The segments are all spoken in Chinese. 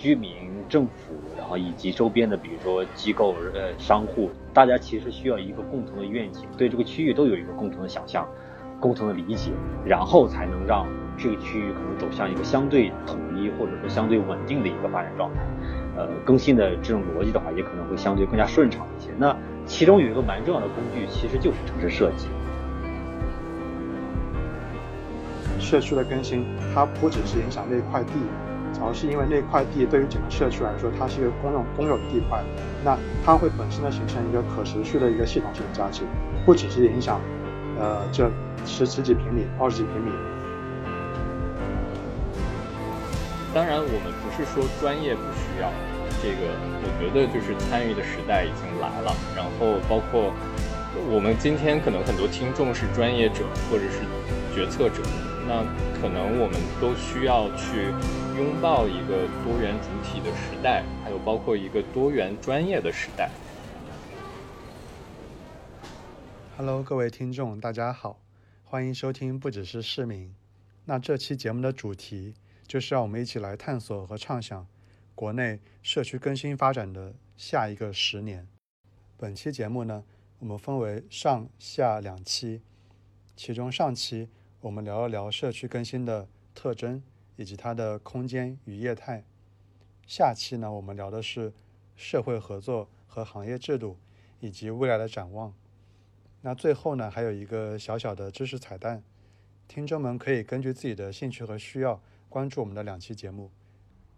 居民、政府，然后以及周边的，比如说机构、呃商户，大家其实需要一个共同的愿景，对这个区域都有一个共同的想象、共同的理解，然后才能让这个区域可能走向一个相对统一或者说相对稳定的一个发展状态。呃，更新的这种逻辑的话，也可能会相对更加顺畅一些。那其中有一个蛮重要的工具，其实就是城市设计。社区的更新，它不只是影响那块地，而是因为那块地对于整个社区来说，它是一个公用公有的地块，那它会本身的形成一个可持续的一个系统性的价值，不只是影响，呃，这十十几平米、二十几平米。当然，我们不是说专业不需要，这个我觉得就是参与的时代已经来了，然后包括我们今天可能很多听众是专业者或者是决策者。那可能我们都需要去拥抱一个多元主体的时代，还有包括一个多元专业的时代。Hello，各位听众，大家好，欢迎收听不只是市民。那这期节目的主题就是让我们一起来探索和畅想国内社区更新发展的下一个十年。本期节目呢，我们分为上下两期，其中上期。我们聊一聊社区更新的特征以及它的空间与业态。下期呢，我们聊的是社会合作和行业制度以及未来的展望。那最后呢，还有一个小小的知识彩蛋，听众们可以根据自己的兴趣和需要关注我们的两期节目。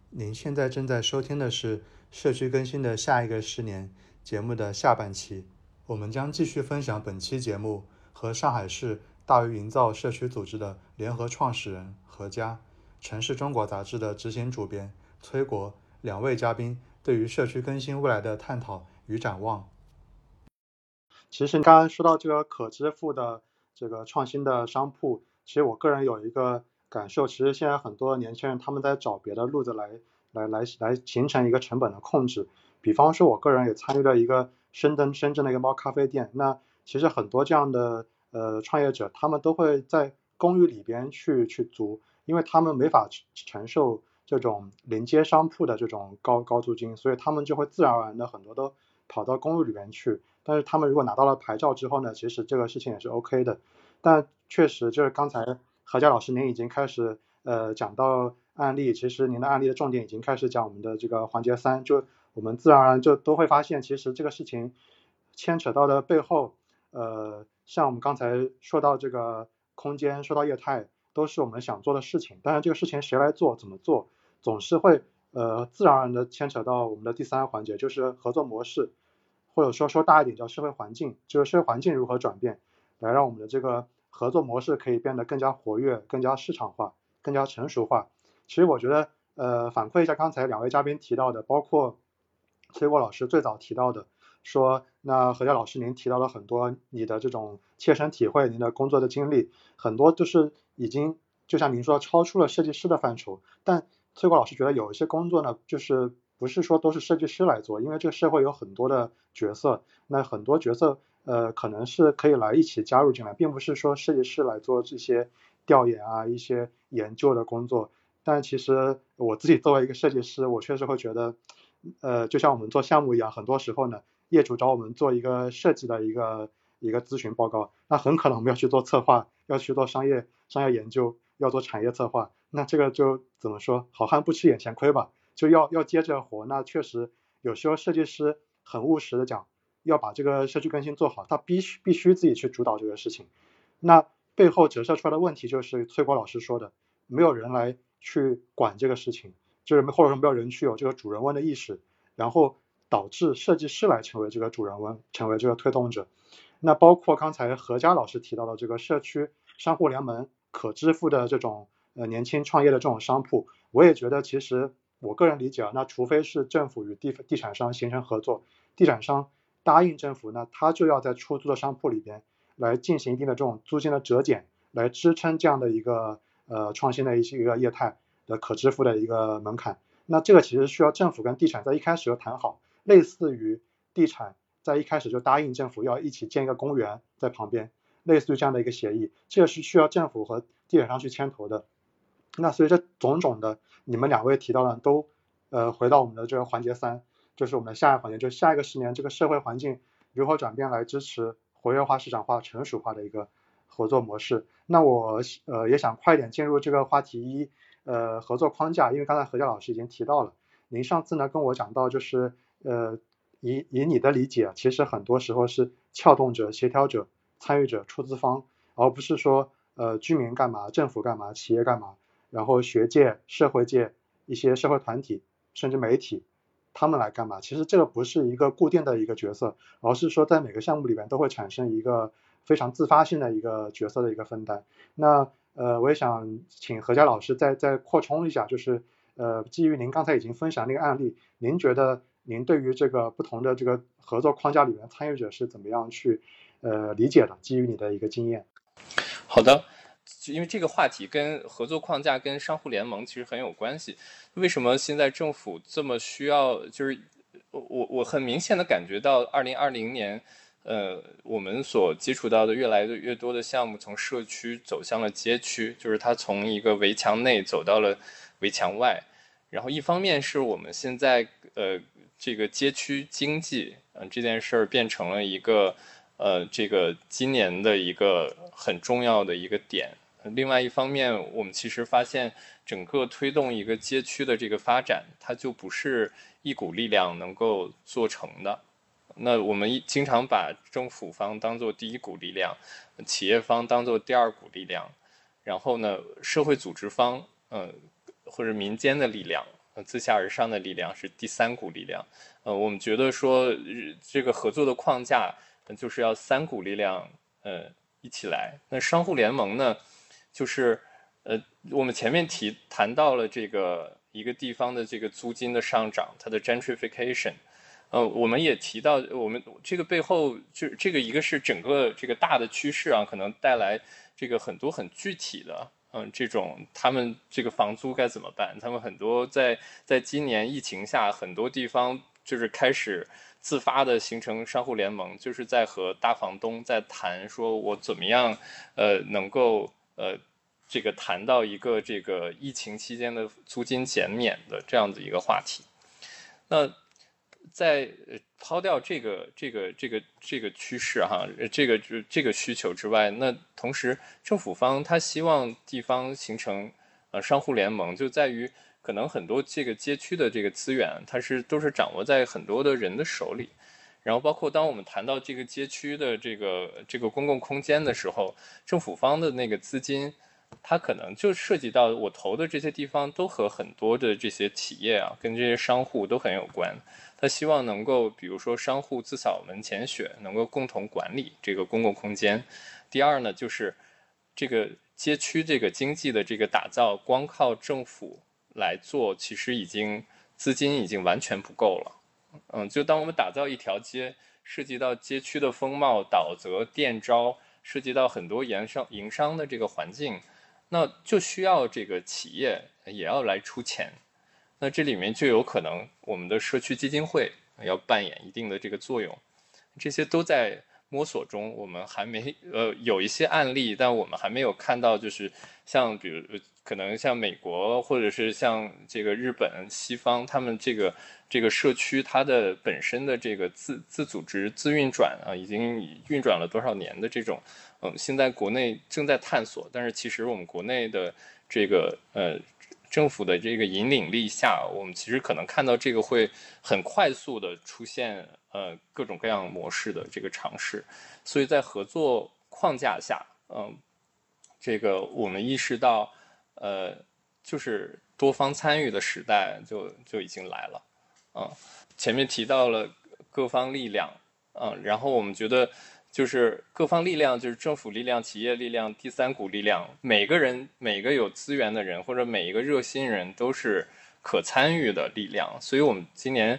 您现在正在收听的是社区更新的下一个十年节目的下半期，我们将继续分享本期节目和上海市。大鱼营造社区组织的联合创始人何佳，城市中国杂志的执行主编崔国两位嘉宾对于社区更新未来的探讨与展望。其实刚刚说到这个可支付的这个创新的商铺，其实我个人有一个感受，其实现在很多年轻人他们在找别的路子来来来来形成一个成本的控制。比方说，我个人也参与了一个深圳深圳的一个猫咖啡店，那其实很多这样的。呃，创业者他们都会在公寓里边去去租，因为他们没法承受这种临街商铺的这种高高租金，所以他们就会自然而然的很多都跑到公寓里面去。但是他们如果拿到了牌照之后呢，其实这个事情也是 OK 的。但确实就是刚才何佳老师您已经开始呃讲到案例，其实您的案例的重点已经开始讲我们的这个环节三，就我们自然而然就都会发现，其实这个事情牵扯到的背后。呃，像我们刚才说到这个空间，说到业态，都是我们想做的事情。但是这个事情谁来做，怎么做，总是会呃自然而然的牵扯到我们的第三个环节，就是合作模式，或者说说大一点叫社会环境，就是社会环境如何转变，来让我们的这个合作模式可以变得更加活跃、更加市场化、更加成熟化。其实我觉得，呃，反馈一下刚才两位嘉宾提到的，包括崔国老师最早提到的。说，那何佳老师，您提到了很多你的这种切身体会，您的工作的经历，很多就是已经就像您说，超出了设计师的范畴。但崔国老师觉得有一些工作呢，就是不是说都是设计师来做，因为这个社会有很多的角色，那很多角色呃可能是可以来一起加入进来，并不是说设计师来做这些调研啊一些研究的工作。但其实我自己作为一个设计师，我确实会觉得，呃，就像我们做项目一样，很多时候呢。业主找我们做一个设计的一个一个咨询报告，那很可能我们要去做策划，要去做商业商业研究，要做产业策划，那这个就怎么说，好汉不吃眼前亏吧，就要要接着活。那确实有时候设计师很务实的讲，要把这个社区更新做好，他必须必须自己去主导这个事情。那背后折射出来的问题就是崔国老师说的，没有人来去管这个事情，就是或者说没有人去有这个主人翁的意识，然后。导致设计师来成为这个主人翁，成为这个推动者。那包括刚才何佳老师提到的这个社区商户联盟可支付的这种呃年轻创业的这种商铺，我也觉得其实我个人理解啊，那除非是政府与地地产商形成合作，地产商答应政府，那他就要在出租的商铺里边来进行一定的这种租金的折减，来支撑这样的一个呃创新的一些一个业态的可支付的一个门槛。那这个其实需要政府跟地产在一开始就谈好。类似于地产在一开始就答应政府要一起建一个公园在旁边，类似于这样的一个协议，这个是需要政府和地产商去牵头的。那所以这种种的，你们两位提到的都呃，回到我们的这个环节三，就是我们的下一个环节，就下一个十年这个社会环境如何转变来支持活跃化、市场化、成熟化的一个合作模式。那我呃也想快点进入这个话题一，呃，合作框架，因为刚才何佳老师已经提到了，您上次呢跟我讲到就是呃以以你的理解，其实很多时候是撬动者、协调者、参与者、出资方，而不是说呃居民干嘛、政府干嘛、企业干嘛，然后学界、社会界一些社会团体。甚至媒体，他们来干嘛？其实这个不是一个固定的一个角色，而是说在每个项目里边都会产生一个非常自发性的一个角色的一个分担。那呃，我也想请何佳老师再再扩充一下，就是呃，基于您刚才已经分享那个案例，您觉得您对于这个不同的这个合作框架里面参与者是怎么样去呃理解的？基于你的一个经验。好的。因为这个话题跟合作框架、跟商户联盟其实很有关系。为什么现在政府这么需要？就是我我很明显的感觉到，二零二零年，呃，我们所接触到的越来越多的项目从社区走向了街区，就是它从一个围墙内走到了围墙外。然后一方面是我们现在呃这个街区经济，嗯，这件事儿变成了一个。呃，这个今年的一个很重要的一个点。另外一方面，我们其实发现，整个推动一个街区的这个发展，它就不是一股力量能够做成的。那我们经常把政府方当做第一股力量，企业方当做第二股力量，然后呢，社会组织方，嗯，或者民间的力量，自下而上的力量是第三股力量。呃，我们觉得说这个合作的框架。就是要三股力量，呃，一起来。那商户联盟呢，就是，呃，我们前面提谈到了这个一个地方的这个租金的上涨，它的 gentrification，呃，我们也提到，我们这个背后就这个一个是整个这个大的趋势啊，可能带来这个很多很具体的，嗯，这种他们这个房租该怎么办？他们很多在在今年疫情下，很多地方就是开始。自发的形成商户联盟，就是在和大房东在谈，说我怎么样，呃，能够呃，这个谈到一个这个疫情期间的租金减免的这样的一个话题。那在呃抛掉这个这个这个这个趋势哈，这个这个需求之外，那同时政府方他希望地方形成呃商户联盟，就在于。可能很多这个街区的这个资源，它是都是掌握在很多的人的手里，然后包括当我们谈到这个街区的这个这个公共空间的时候，政府方的那个资金，它可能就涉及到我投的这些地方都和很多的这些企业啊，跟这些商户都很有关。他希望能够，比如说商户自扫门前雪，能够共同管理这个公共空间。第二呢，就是这个街区这个经济的这个打造，光靠政府。来做，其实已经资金已经完全不够了。嗯，就当我们打造一条街，涉及到街区的风貌、导则、店招，涉及到很多营商营商的这个环境，那就需要这个企业也要来出钱。那这里面就有可能我们的社区基金会要扮演一定的这个作用。这些都在摸索中，我们还没呃有一些案例，但我们还没有看到，就是像比如。可能像美国，或者是像这个日本、西方，他们这个这个社区，它的本身的这个自自组织、自运转啊，已经运转了多少年的这种，嗯，现在国内正在探索。但是其实我们国内的这个呃政府的这个引领力下，我们其实可能看到这个会很快速的出现呃各种各样模式的这个尝试。所以在合作框架下，嗯，这个我们意识到。呃，就是多方参与的时代就就已经来了，嗯，前面提到了各方力量，嗯，然后我们觉得就是各方力量，就是政府力量、企业力量、第三股力量，每个人每个有资源的人或者每一个热心人都是可参与的力量。所以我们今年，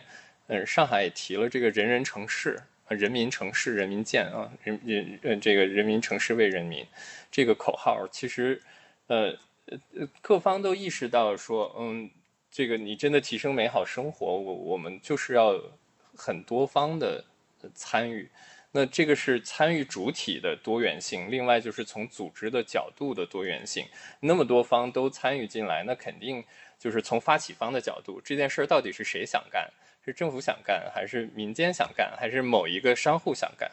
嗯，上海也提了这个人人城市，人民城市人民建啊，人人呃这个人民城市为人民这个口号，其实呃。呃呃，各方都意识到说，嗯，这个你真的提升美好生活，我我们就是要很多方的参与。那这个是参与主体的多元性，另外就是从组织的角度的多元性。那么多方都参与进来，那肯定就是从发起方的角度，这件事儿到底是谁想干？是政府想干，还是民间想干，还是某一个商户想干？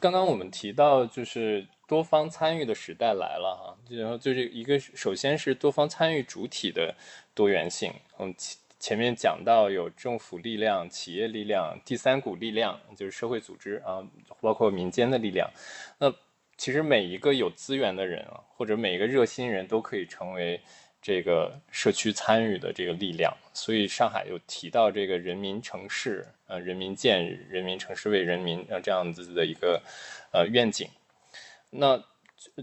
刚刚我们提到，就是多方参与的时代来了哈。然后就是一个，首先是多方参与主体的多元性。嗯，前面讲到有政府力量、企业力量、第三股力量，就是社会组织啊，包括民间的力量。那其实每一个有资源的人啊，或者每一个热心人都可以成为。这个社区参与的这个力量，所以上海有提到这个人民城市，呃，人民建人民城市为人民，呃，这样子的一个呃愿景。那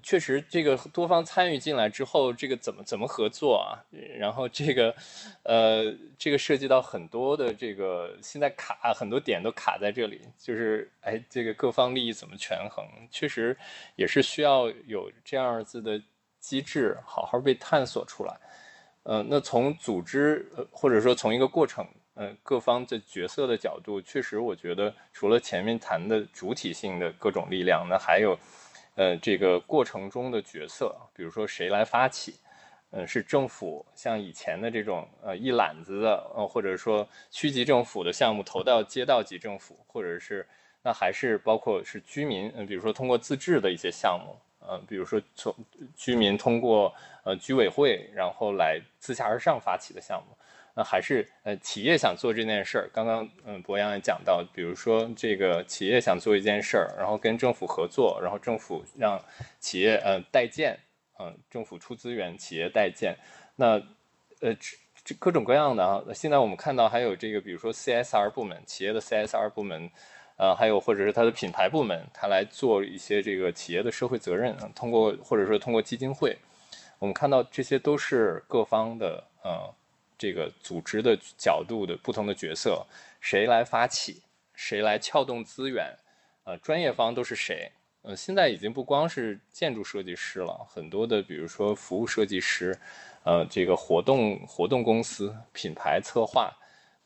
确实，这个多方参与进来之后，这个怎么怎么合作啊？然后这个呃，这个涉及到很多的这个现在卡很多点都卡在这里，就是哎，这个各方利益怎么权衡？确实也是需要有这样子的。机制好好被探索出来，呃，那从组织呃或者说从一个过程，呃，各方的角色的角度，确实我觉得除了前面谈的主体性的各种力量，那还有，呃，这个过程中的角色，比如说谁来发起，嗯，是政府像以前的这种呃一揽子的，呃或者说区级政府的项目投到街道级政府，或者是那还是包括是居民，嗯，比如说通过自治的一些项目。呃，比如说从居民通过呃居委会，然后来自下而上发起的项目，那还是呃企业想做这件事儿。刚刚嗯博洋也讲到，比如说这个企业想做一件事儿，然后跟政府合作，然后政府让企业呃代建，嗯，政府出资源，企业代建。那呃这各种各样的啊，现在我们看到还有这个，比如说 CSR 部门，企业的 CSR 部门。呃，还有或者是它的品牌部门，它来做一些这个企业的社会责任，通过或者说通过基金会，我们看到这些都是各方的呃这个组织的角度的不同的角色，谁来发起，谁来撬动资源，呃，专业方都是谁？呃，现在已经不光是建筑设计师了，很多的比如说服务设计师，呃，这个活动活动公司、品牌策划。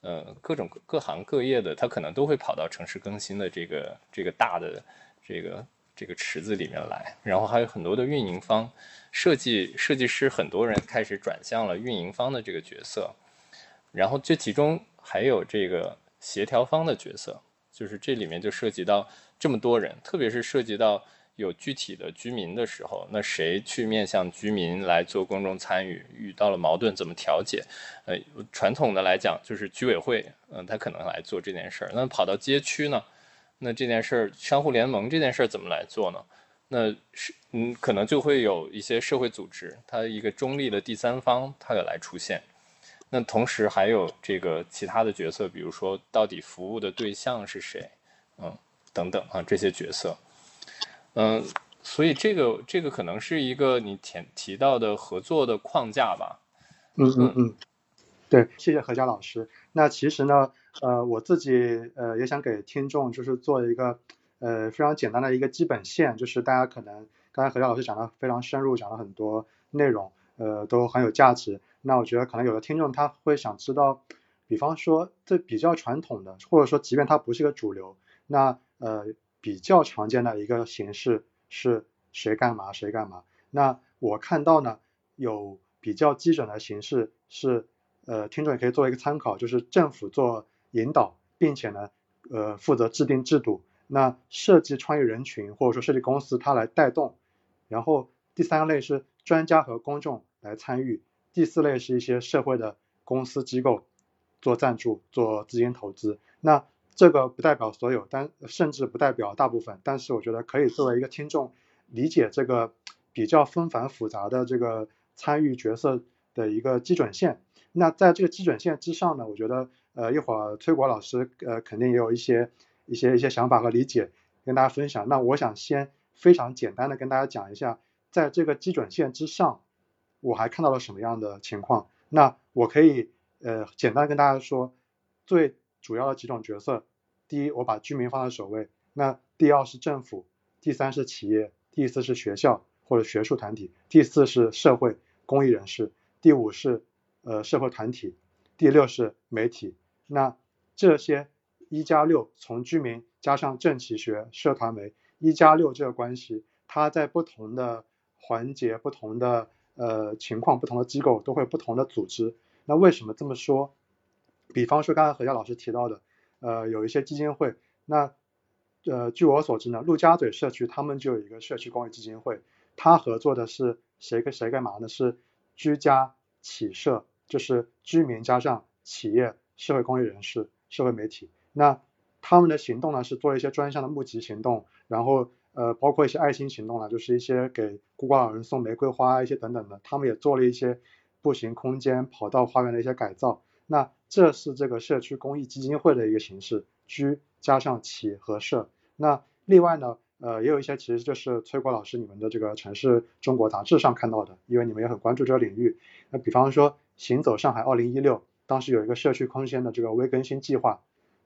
呃，各种各行各业的，他可能都会跑到城市更新的这个这个大的这个这个池子里面来，然后还有很多的运营方、设计设计师，很多人开始转向了运营方的这个角色，然后这其中还有这个协调方的角色，就是这里面就涉及到这么多人，特别是涉及到。有具体的居民的时候，那谁去面向居民来做公众参与？遇到了矛盾怎么调解？呃，传统的来讲就是居委会，嗯，他可能来做这件事儿。那跑到街区呢？那这件事儿，商户联盟这件事儿怎么来做呢？那是嗯，可能就会有一些社会组织，它一个中立的第三方，它也来出现。那同时还有这个其他的角色，比如说到底服务的对象是谁？嗯，等等啊，这些角色。嗯，所以这个这个可能是一个你前提到的合作的框架吧。嗯嗯嗯，对，谢谢何佳老师。那其实呢，呃，我自己呃也想给听众就是做一个呃非常简单的一个基本线，就是大家可能刚才何佳老师讲的非常深入，讲了很多内容，呃，都很有价值。那我觉得可能有的听众他会想知道，比方说这比较传统的，或者说即便它不是一个主流，那呃。比较常见的一个形式是谁干嘛谁干嘛。那我看到呢，有比较基准的形式是，呃，听众也可以做一个参考，就是政府做引导，并且呢，呃，负责制定制度。那设计创业人群或者说设计公司它来带动。然后第三类是专家和公众来参与。第四类是一些社会的公司机构做赞助做资金投资。那这个不代表所有，但甚至不代表大部分。但是我觉得可以作为一个听众理解这个比较纷繁复杂的这个参与角色的一个基准线。那在这个基准线之上呢，我觉得呃一会儿崔国老师呃肯定也有一些一些一些想法和理解跟大家分享。那我想先非常简单的跟大家讲一下，在这个基准线之上，我还看到了什么样的情况。那我可以呃简单跟大家说最。主要的几种角色，第一，我把居民放在首位。那第二是政府，第三是企业，第四是学校或者学术团体，第四是社会公益人士，第五是呃社会团体，第六是媒体。那这些一加六，从居民加上政企学、社团媒一加六这个关系，它在不同的环节、不同的呃情况、不同的机构都会不同的组织。那为什么这么说？比方说刚才何佳老师提到的，呃，有一些基金会，那呃，据我所知呢，陆家嘴社区他们就有一个社区公益基金会，他合作的是谁跟谁干嘛呢？是居家企社，就是居民加上企业、社会公益人士、社会媒体。那他们的行动呢是做一些专项的募集行动，然后呃，包括一些爱心行动呢，就是一些给孤寡老人送玫瑰花一些等等的。他们也做了一些步行空间、跑道花园的一些改造。那这是这个社区公益基金会的一个形式，居。加上企和社，那另外呢，呃，也有一些其实就是崔国老师你们的这个城市中国杂志上看到的，因为你们也很关注这个领域。那比方说行走上海二零一六，当时有一个社区空间的这个微更新计划，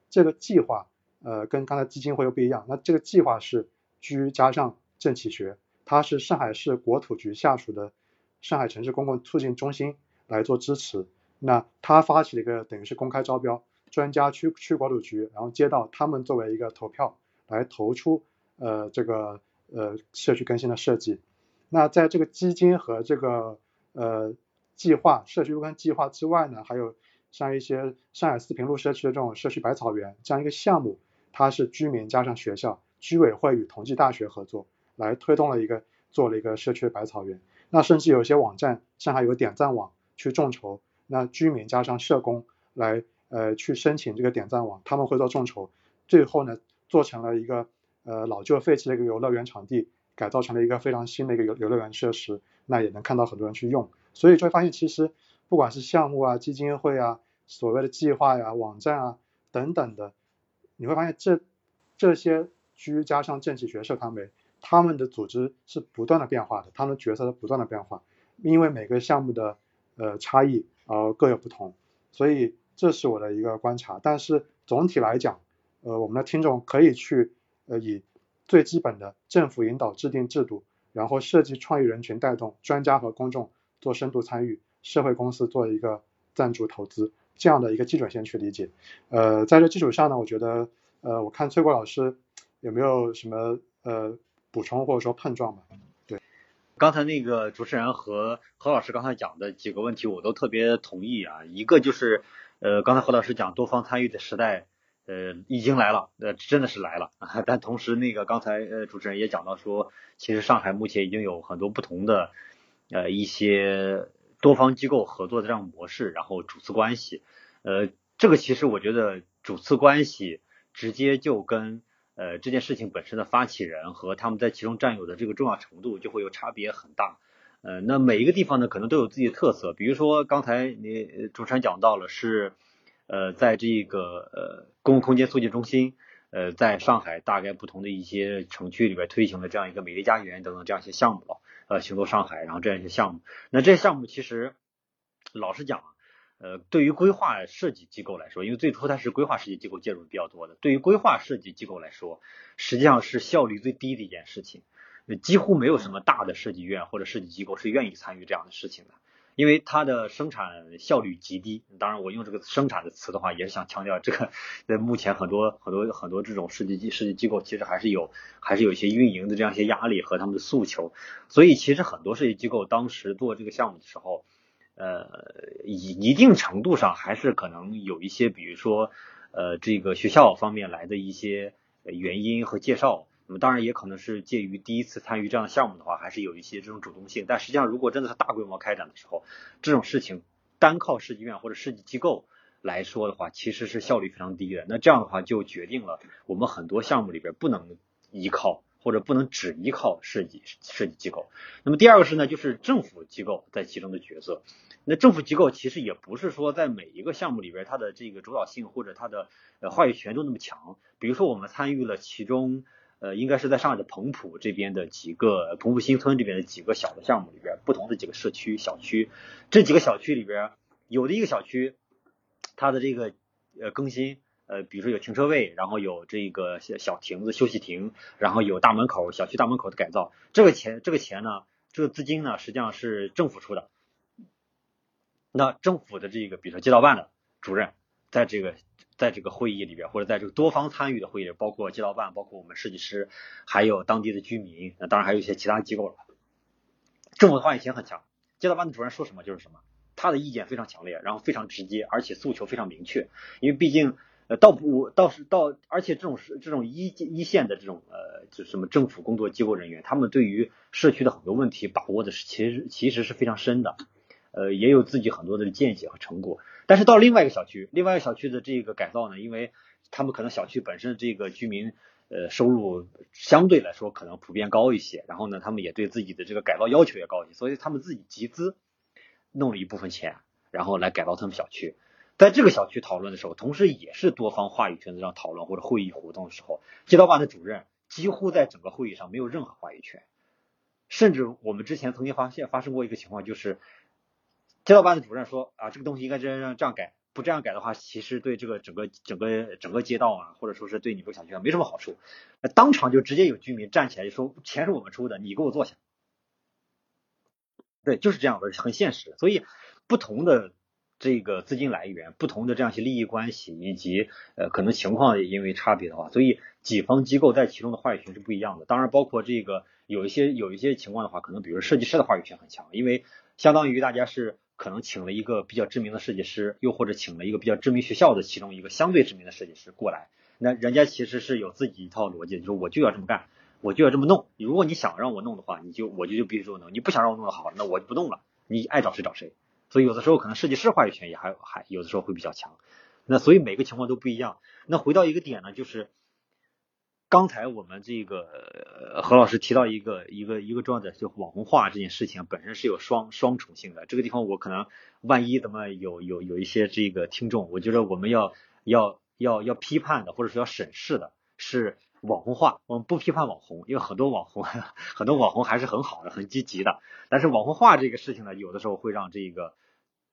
这个计划呃跟刚才基金会又不一样，那这个计划是居加上政企学，它是上海市国土局下属的上海城市公共促进中心来做支持，那他发起了一个等于是公开招标。专家区区国土局，然后接到他们作为一个投票来投出呃这个呃社区更新的设计。那在这个基金和这个呃计划社区更新计划之外呢，还有像一些上海四平路社区的这种社区百草园这样一个项目，它是居民加上学校居委会与同济大学合作来推动了一个做了一个社区百草园。那甚至有些网站，上海有点赞网去众筹，那居民加上社工来。呃，去申请这个点赞网，他们会做众筹，最后呢，做成了一个呃老旧废弃的一个游乐园场地，改造成了一个非常新的一个游游乐园设施，那也能看到很多人去用，所以就会发现，其实不管是项目啊、基金会啊、所谓的计划呀、网站啊等等的，你会发现这这些居加上政企学社团媒，他们的组织是不断的变化的，他们角色的不断的变化，因为每个项目的呃差异呃各有不同，所以。这是我的一个观察，但是总体来讲，呃，我们的听众可以去呃以最基本的政府引导制定制度，然后设计创意人群带动，专家和公众做深度参与，社会公司做一个赞助投资这样的一个基准线去理解。呃，在这基础上呢，我觉得呃，我看崔国老师有没有什么呃补充或者说碰撞吧？对，刚才那个主持人和何老师刚才讲的几个问题，我都特别同意啊，一个就是。呃，刚才何老师讲多方参与的时代，呃，已经来了，呃，真的是来了。但同时，那个刚才呃主持人也讲到说，其实上海目前已经有很多不同的呃一些多方机构合作的这样模式，然后主次关系，呃，这个其实我觉得主次关系直接就跟呃这件事情本身的发起人和他们在其中占有的这个重要程度就会有差别很大。呃，那每一个地方呢，可能都有自己的特色。比如说，刚才你主持人讲到了，是呃，在这个呃公共空间促进中心，呃，在上海大概不同的一些城区里边推行了这样一个美丽家园等等这样一些项目了，呃，行走上海，然后这样一些项目。那这些项目其实，老实讲，呃，对于规划设计机构来说，因为最初它是规划设计机构介入比较多的，对于规划设计机构来说，实际上是效率最低的一件事情。几乎没有什么大的设计院或者设计机构是愿意参与这样的事情的，因为它的生产效率极低。当然，我用这个生产的词的话，也是想强调这个，在目前很多很多很多这种设计机设计机构，其实还是有还是有一些运营的这样一些压力和他们的诉求。所以，其实很多设计机构当时做这个项目的时候，呃，一一定程度上还是可能有一些，比如说呃，这个学校方面来的一些原因和介绍。那么当然也可能是介于第一次参与这样的项目的话，还是有一些这种主动性。但实际上，如果真的是大规模开展的时候，这种事情单靠设计院或者设计机构来说的话，其实是效率非常低的。那这样的话就决定了我们很多项目里边不能依靠或者不能只依靠设计设计机构。那么第二个是呢，就是政府机构在其中的角色。那政府机构其实也不是说在每一个项目里边它的这个主导性或者它的呃话语权都那么强。比如说我们参与了其中。呃，应该是在上海的彭浦这边的几个彭浦新村这边的几个小的项目里边，不同的几个社区小区，这几个小区里边，有的一个小区，它的这个呃更新，呃，比如说有停车位，然后有这个小小亭子休息亭，然后有大门口小区大门口的改造，这个钱这个钱呢，这个资金呢，实际上是政府出的。那政府的这个比如说街道办的主任，在这个在这个会议里边，或者在这个多方参与的会议，包括街道办，包括我们设计师，还有当地的居民，那当然还有一些其他机构了。政府的话语权很强，街道办的主任说什么就是什么，他的意见非常强烈，然后非常直接，而且诉求非常明确。因为毕竟，呃，倒不倒是到，而且这种是这种一一线的这种呃，就什么政府工作机构人员，他们对于社区的很多问题把握的是其实其实是非常深的，呃，也有自己很多的见解和成果。但是到另外一个小区，另外一个小区的这个改造呢，因为他们可能小区本身这个居民。呃，收入相对来说可能普遍高一些，然后呢，他们也对自己的这个改造要求也高一些，所以他们自己集资弄了一部分钱，然后来改造他们小区。在这个小区讨论的时候，同时也是多方话语权这样讨论或者会议活动的时候，街道办的主任几乎在整个会议上没有任何话语权，甚至我们之前曾经发现发生过一个情况，就是街道办的主任说啊，这个东西应该这样这样改。不这样改的话，其实对这个整个整个整个街道啊，或者说是对你这个小区啊，没什么好处。那当场就直接有居民站起来就说：“钱是我们出的，你给我坐下。”对，就是这样的，很现实。所以，不同的这个资金来源、不同的这样一些利益关系，以及呃可能情况也因为差别的话，所以几方机构在其中的话语权是不一样的。当然，包括这个有一些有一些情况的话，可能比如设计师的话语权很强，因为相当于大家是。可能请了一个比较知名的设计师，又或者请了一个比较知名学校的其中一个相对知名的设计师过来，那人家其实是有自己一套逻辑，就是我就要这么干，我就要这么弄。如果你想让我弄的话，你就我就就必须这么弄；你不想让我弄的好，那我就不弄了。你爱找谁找谁。所以有的时候可能设计师话语权也还还有的时候会比较强。那所以每个情况都不一样。那回到一个点呢，就是。刚才我们这个何老师提到一个一个一个重要的，就网红化这件事情本身是有双双重性的。这个地方我可能万一怎么有有有一些这个听众，我觉得我们要要要要批判的，或者说要审视的是网红化。我们不批判网红，因为很多网红 很多网红还是很好的，很积极的。但是网红化这个事情呢，有的时候会让这个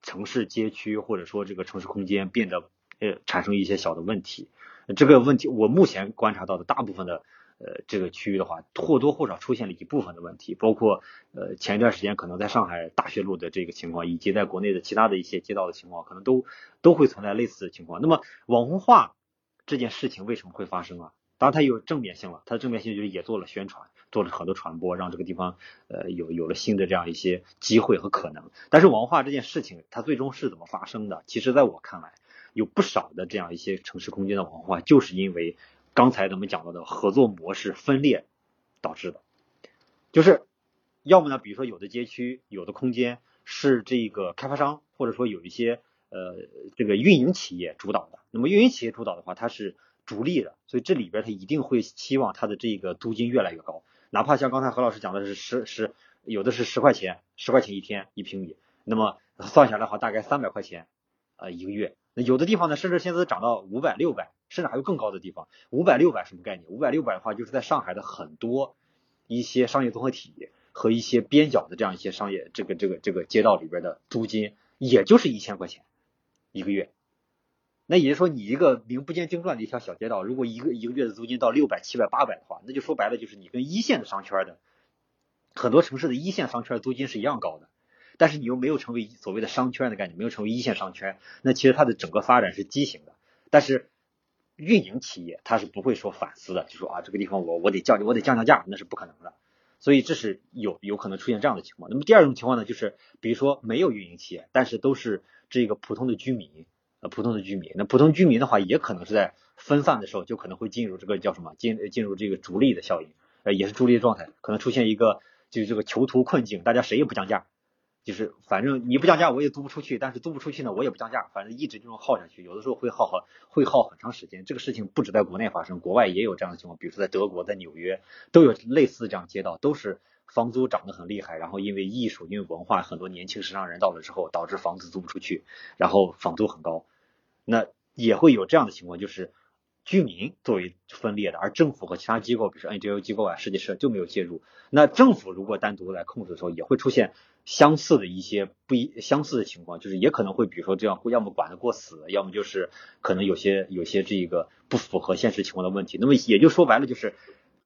城市街区或者说这个城市空间变得呃产生一些小的问题。这个问题，我目前观察到的大部分的呃这个区域的话，或多或少出现了一部分的问题，包括呃前一段时间可能在上海大学路的这个情况，以及在国内的其他的一些街道的情况，可能都都会存在类似的情况。那么网红化这件事情为什么会发生啊？当然它有正面性了，它的正面性就是也做了宣传，做了很多传播，让这个地方呃有有了新的这样一些机会和可能。但是网红化这件事情，它最终是怎么发生的？其实在我看来。有不少的这样一些城市空间的网红化，就是因为刚才咱们讲到的合作模式分裂导致的。就是要么呢，比如说有的街区、有的空间是这个开发商，或者说有一些呃这个运营企业主导的。那么运营企业主导的话，它是逐利的，所以这里边它一定会期望它的这个租金越来越高，哪怕像刚才何老师讲的是十十，有的是十块钱，十块钱一天一平米，那么算下来的话，大概三百块钱呃一个月。那有的地方呢，甚至现在涨到五百、六百，甚至还有更高的地方。五百、六百什么概念？五百、六百的话，就是在上海的很多一些商业综合体和一些边角的这样一些商业这个这个这个街道里边的租金，也就是一千块钱一个月。那也就是说，你一个名不见经传的一条小街道，如果一个一个月的租金到六百、七百、八百的话，那就说白了，就是你跟一线的商圈的很多城市的一线商圈租金是一样高的。但是你又没有成为所谓的商圈的概念，没有成为一线商圈，那其实它的整个发展是畸形的。但是运营企业它是不会说反思的，就说啊这个地方我我得降我得降降价，那是不可能的。所以这是有有可能出现这样的情况。那么第二种情况呢，就是比如说没有运营企业，但是都是这个普通的居民，呃普通的居民。那普通居民的话，也可能是在分散的时候就可能会进入这个叫什么进进入这个逐利的效应，呃也是逐利的状态，可能出现一个就是这个囚徒困境，大家谁也不降价。就是反正你不降价我也租不出去，但是租不出去呢我也不降价，反正一直这种耗下去，有的时候会耗很会耗很长时间。这个事情不止在国内发生，国外也有这样的情况，比如说在德国、在纽约都有类似这样街道，都是房租涨得很厉害，然后因为艺术、因为文化，很多年轻时尚人到了之后，导致房子租不出去，然后房租很高。那也会有这样的情况，就是。居民作为分裂的，而政府和其他机构，比如说 NGO 机构啊、设计师就没有介入。那政府如果单独来控制的时候，也会出现相似的一些不一相似的情况，就是也可能会，比如说这样，要么管得过死，要么就是可能有些有些这个不符合现实情况的问题。那么也就说白了，就是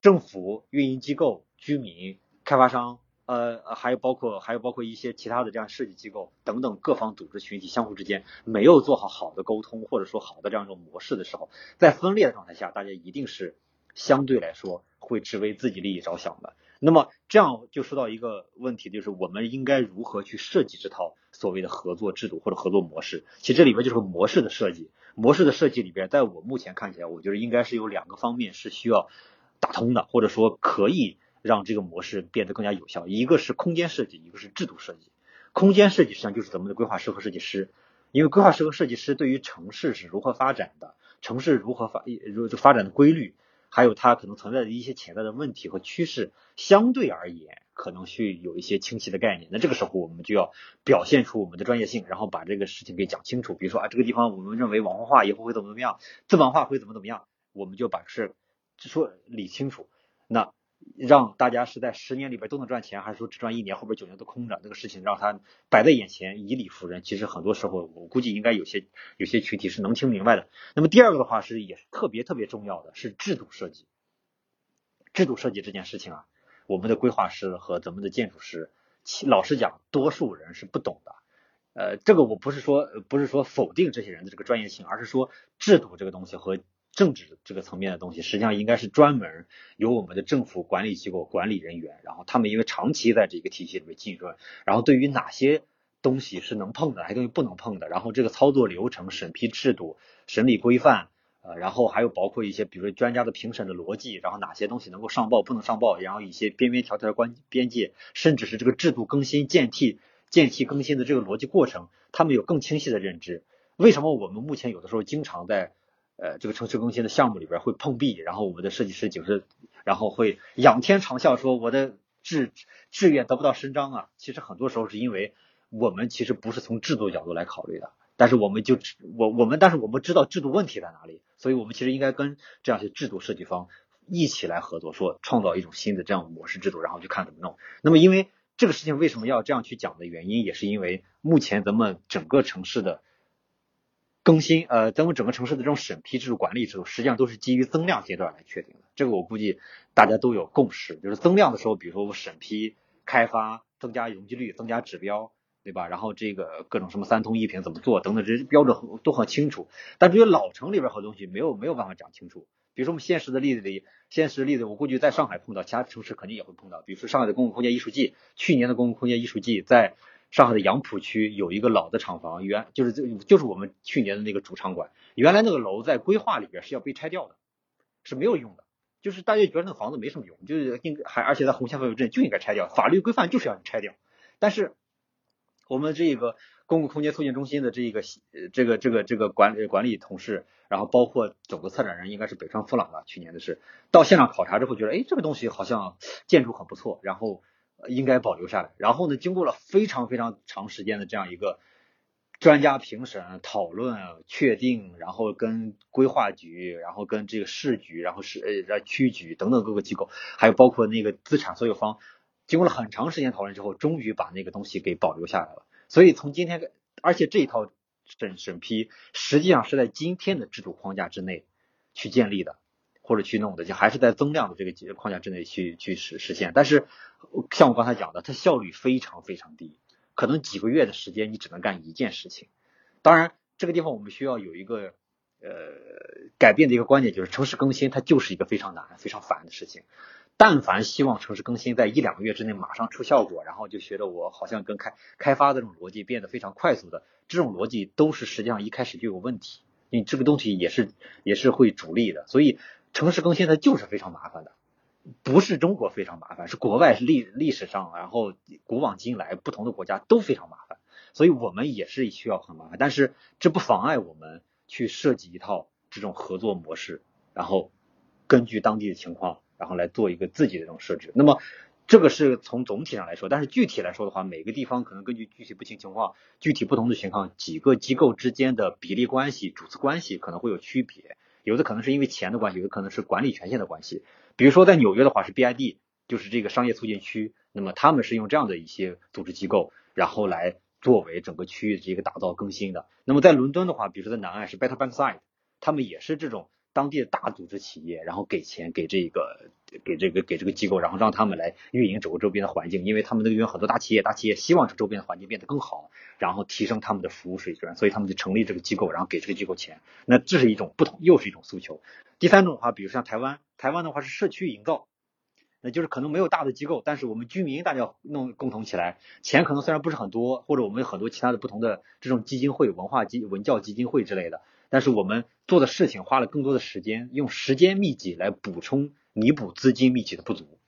政府、运营机构、居民、开发商呃，还有包括还有包括一些其他的这样设计机构等等各方组织群体相互之间没有做好好的沟通，或者说好的这样一种模式的时候，在分裂的状态下，大家一定是相对来说会只为自己利益着想的。那么这样就说到一个问题，就是我们应该如何去设计这套所谓的合作制度或者合作模式？其实这里边就是模式的设计，模式的设计里边，在我目前看起来，我觉得应该是有两个方面是需要打通的，或者说可以。让这个模式变得更加有效。一个是空间设计，一个是制度设计。空间设计实际上就是咱们的规划师和设计师，因为规划师和设计师对于城市是如何发展的，城市如何发如发展的规律，还有它可能存在的一些潜在的问题和趋势，相对而言可能去有一些清晰的概念。那这个时候我们就要表现出我们的专业性，然后把这个事情给讲清楚。比如说啊，这个地方我们认为网红化以后会怎么怎么样，资本化会怎么怎么样，我们就把事说理清楚。那。让大家是在十年里边都能赚钱，还是说只赚一年，后边九年都空着？这个事情让他摆在眼前，以理服人。其实很多时候，我估计应该有些有些群体是能听明白的。那么第二个的话是也是特别特别重要的，是制度设计。制度设计这件事情啊，我们的规划师和咱们的建筑师，老实讲，多数人是不懂的。呃，这个我不是说不是说否定这些人的这个专业性，而是说制度这个东西和。政治这个层面的东西，实际上应该是专门由我们的政府管理机构管理人员，然后他们因为长期在这个体系里面浸润，然后对于哪些东西是能碰的，哪些东西不能碰的，然后这个操作流程、审批制度、审理规范，呃，然后还有包括一些比如说专家的评审的逻辑，然后哪些东西能够上报不能上报，然后一些边边条条关边界，甚至是这个制度更新、建替、建替更新的这个逻辑过程，他们有更清晰的认知。为什么我们目前有的时候经常在呃，这个城市更新的项目里边会碰壁，然后我们的设计师就是，然后会仰天长啸说我的志志愿得不到伸张啊。其实很多时候是因为我们其实不是从制度角度来考虑的，但是我们就我我们但是我们知道制度问题在哪里，所以我们其实应该跟这样些制度设计方一起来合作，说创造一种新的这样的模式制度，然后去看怎么弄。那么因为这个事情为什么要这样去讲的原因，也是因为目前咱们整个城市的。更新呃，咱们整个城市的这种审批制度、管理制度，实际上都是基于增量阶段来确定的。这个我估计大家都有共识，就是增量的时候，比如说我审批、开发、增加容积率、增加指标，对吧？然后这个各种什么三通一平怎么做等等，这些标准都很清楚。但至于老城里边好东西，没有没有办法讲清楚。比如说我们现实的例子里，现实例子我估计在上海碰到，其他城市肯定也会碰到。比如说上海的公共空间艺术季，去年的公共空间艺术季在。上海的杨浦区有一个老的厂房，原就是这就是我们去年的那个主场馆。原来那个楼在规划里边是要被拆掉的，是没有用的。就是大家觉得那个房子没什么用，就是应还而且在红线范围之内就应该拆掉，法律规范就是要你拆掉。但是我们这个公共空间促进中心的这个这个这个这个管理管理同事，然后包括整个策展人应该是北川富朗吧，去年的是到现场考察之后觉得，哎，这个东西好像建筑很不错，然后。应该保留下来。然后呢，经过了非常非常长时间的这样一个专家评审、讨论、确定，然后跟规划局，然后跟这个市局，然后是呃区局等等各个机构，还有包括那个资产所有方，经过了很长时间讨论之后，终于把那个东西给保留下来了。所以从今天，而且这一套审审批实际上是在今天的制度框架之内去建立的。或者去弄的，就还是在增量的这个框架之内去去实实现，但是像我刚才讲的，它效率非常非常低，可能几个月的时间你只能干一件事情。当然，这个地方我们需要有一个呃改变的一个观点，就是城市更新它就是一个非常难、非常烦的事情。但凡希望城市更新在一两个月之内马上出效果，然后就觉得我好像跟开开发的这种逻辑变得非常快速的，这种逻辑都是实际上一开始就有问题。你这个东西也是也是会主力的，所以。城市更新它就是非常麻烦的，不是中国非常麻烦，是国外是历历史上，然后古往今来不同的国家都非常麻烦，所以我们也是需要很麻烦，但是这不妨碍我们去设计一套这种合作模式，然后根据当地的情况，然后来做一个自己的这种设置。那么这个是从总体上来说，但是具体来说的话，每个地方可能根据具体不同情况，具体不同的情况，几个机构之间的比例关系、主次关系可能会有区别。有的可能是因为钱的关系，有的可能是管理权限的关系。比如说在纽约的话是 BID，就是这个商业促进区，那么他们是用这样的一些组织机构，然后来作为整个区域的这个打造更新的。那么在伦敦的话，比如说在南岸是 Better Bankside，他们也是这种当地的大组织企业，然后给钱给这个给这个给这个机构，然后让他们来运营整个周边的环境，因为他们那边有很多大企业，大企业希望这周边的环境变得更好，然后提升他们的服务水准，所以他们就成立这个机构，然后给这个机构钱。那这是一种不同，又是一种诉求。第三种的话，比如像台湾，台湾的话是社区营造。那就是可能没有大的机构，但是我们居民大家弄共同起来，钱可能虽然不是很多，或者我们有很多其他的不同的这种基金会、文化基、文教基金会之类的，但是我们做的事情花了更多的时间，用时间密集来补充、弥补资金密集的不足，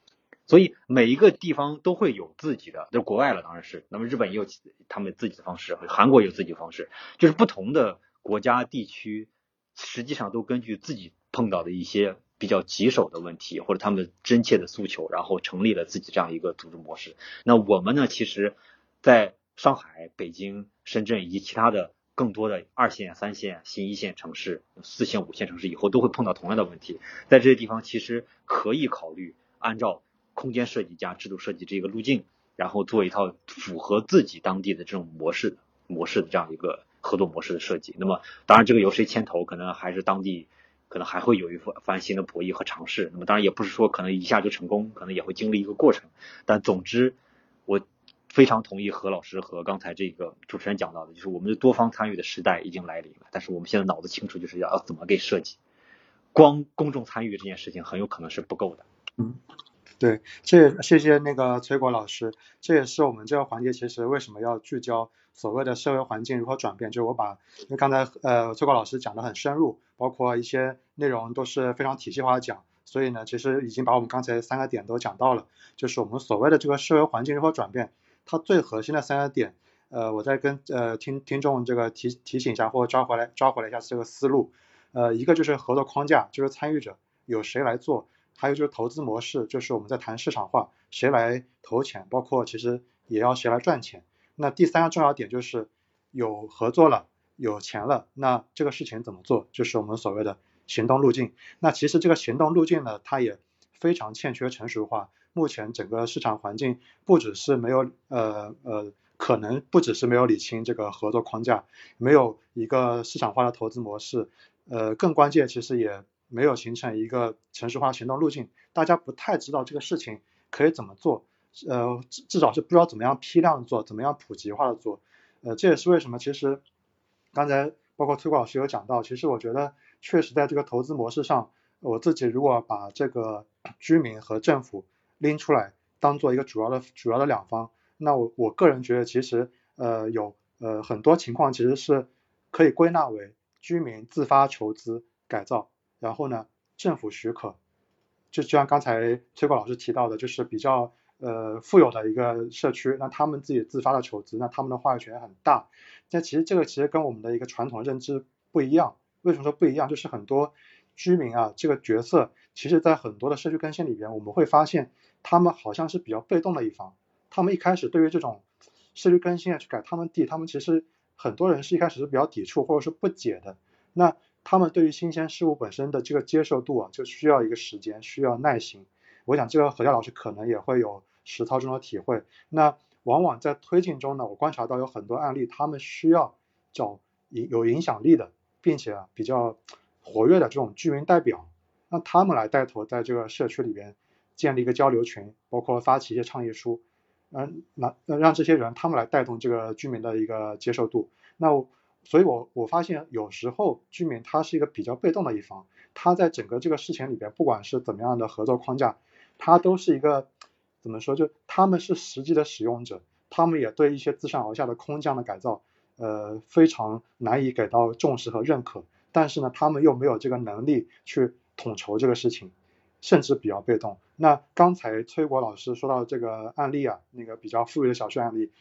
所以每一个地方都会有自己的，就国外了当然是，那么日本也有他们自己的方式，韩国有自己的方式，就是不同的国家地区，实际上都根据自己碰到的一些。比较棘手的问题，或者他们真切的诉求，然后成立了自己这样一个组织模式。那我们呢，其实在上海、北京、深圳以及其他的更多的二线、三线、新一线城市、四线、五线城市，以后都会碰到同样的问题。在这些地方，其实可以考虑按照空间设计加制度设计这个路径，然后做一套符合自己当地的这种模式模式的这样一个合作模式的设计。那么，当然这个由谁牵头，可能还是当地。可能还会有一番翻新的博弈和尝试，那么当然也不是说可能一下就成功，可能也会经历一个过程。但总之，我非常同意何老师和刚才这个主持人讲到的，就是我们的多方参与的时代已经来临了。但是我们现在脑子清楚，就是要要怎么给设计，光公众参与这件事情很有可能是不够的。嗯。对，这也谢谢那个崔国老师，这也是我们这个环节其实为什么要聚焦所谓的社会环境如何转变，就是我把因为刚才呃崔国老师讲的很深入，包括一些内容都是非常体系化的讲，所以呢其实已经把我们刚才三个点都讲到了，就是我们所谓的这个社会环境如何转变，它最核心的三个点，呃我再跟呃听听众这个提提醒一下或者抓回来抓回来一下这个思路，呃一个就是合作框架，就是参与者有谁来做。还有就是投资模式，就是我们在谈市场化，谁来投钱，包括其实也要谁来赚钱。那第三个重要点就是有合作了，有钱了，那这个事情怎么做，就是我们所谓的行动路径。那其实这个行动路径呢，它也非常欠缺成熟化。目前整个市场环境不只是没有呃呃，可能不只是没有理清这个合作框架，没有一个市场化的投资模式，呃，更关键其实也。没有形成一个城市化行动路径，大家不太知道这个事情可以怎么做，呃，至至少是不知道怎么样批量做，怎么样普及化的做，呃，这也是为什么其实刚才包括崔国老师有讲到，其实我觉得确实在这个投资模式上，我自己如果把这个居民和政府拎出来当做一个主要的主要的两方，那我我个人觉得其实呃有呃很多情况其实是可以归纳为居民自发筹资改造。然后呢，政府许可，就就像刚才崔国老师提到的，就是比较呃富有的一个社区，那他们自己自发的筹资，那他们的话语权很大。那其实这个其实跟我们的一个传统认知不一样。为什么说不一样？就是很多居民啊，这个角色，其实在很多的社区更新里边，我们会发现他们好像是比较被动的一方。他们一开始对于这种社区更新啊，去改他们地，他们其实很多人是一开始是比较抵触或者是不解的。那他们对于新鲜事物本身的这个接受度啊，就需要一个时间，需要耐心。我想这个何佳老师可能也会有实操中的体会。那往往在推进中呢，我观察到有很多案例，他们需要找影有影响力的，并且啊比较活跃的这种居民代表，让他们来带头在这个社区里边建立一个交流群，包括发起一些倡议书，嗯，那让这些人他们来带动这个居民的一个接受度。那。所以，我我发现有时候居民他是一个比较被动的一方，他在整个这个事情里边，不管是怎么样的合作框架，他都是一个怎么说？就他们是实际的使用者，他们也对一些自上而下的空降的改造，呃，非常难以给到重视和认可。但是呢，他们又没有这个能力去统筹这个事情，甚至比较被动。那刚才崔国老师说到这个案例啊，那个比较富裕的小区案例，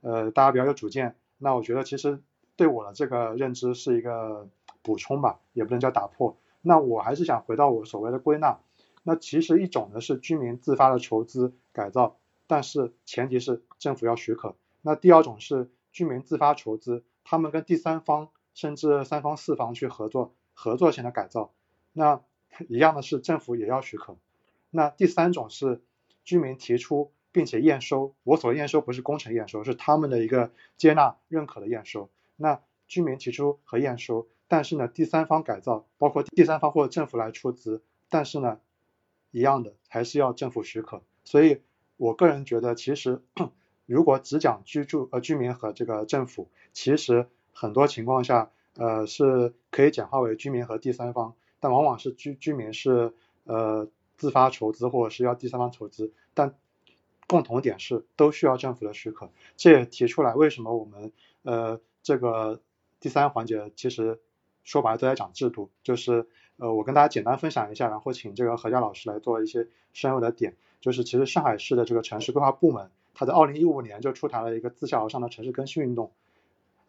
呃，大家比较有主见。那我觉得其实。对我的这个认知是一个补充吧，也不能叫打破。那我还是想回到我所谓的归纳。那其实一种呢是居民自发的筹资改造，但是前提是政府要许可。那第二种是居民自发筹资，他们跟第三方甚至三方四方去合作，合作型的改造。那 一样的是政府也要许可。那第三种是居民提出并且验收，我所验收不是工程验收，是他们的一个接纳认可的验收。那居民提出和验收，但是呢，第三方改造，包括第三方或者政府来出资，但是呢，一样的还是要政府许可。所以我个人觉得，其实 如果只讲居住呃居民和这个政府，其实很多情况下呃是可以简化为居民和第三方，但往往是居居民是呃自发筹资或者是要第三方筹资，但共同点是都需要政府的许可。这也提出来为什么我们呃这个第三环节其实。说白了都在讲制度，就是呃，我跟大家简单分享一下，然后请这个何佳老师来做一些深入的点。就是其实上海市的这个城市规划部门，它在二零一五年就出台了一个自下而上的城市更新运动，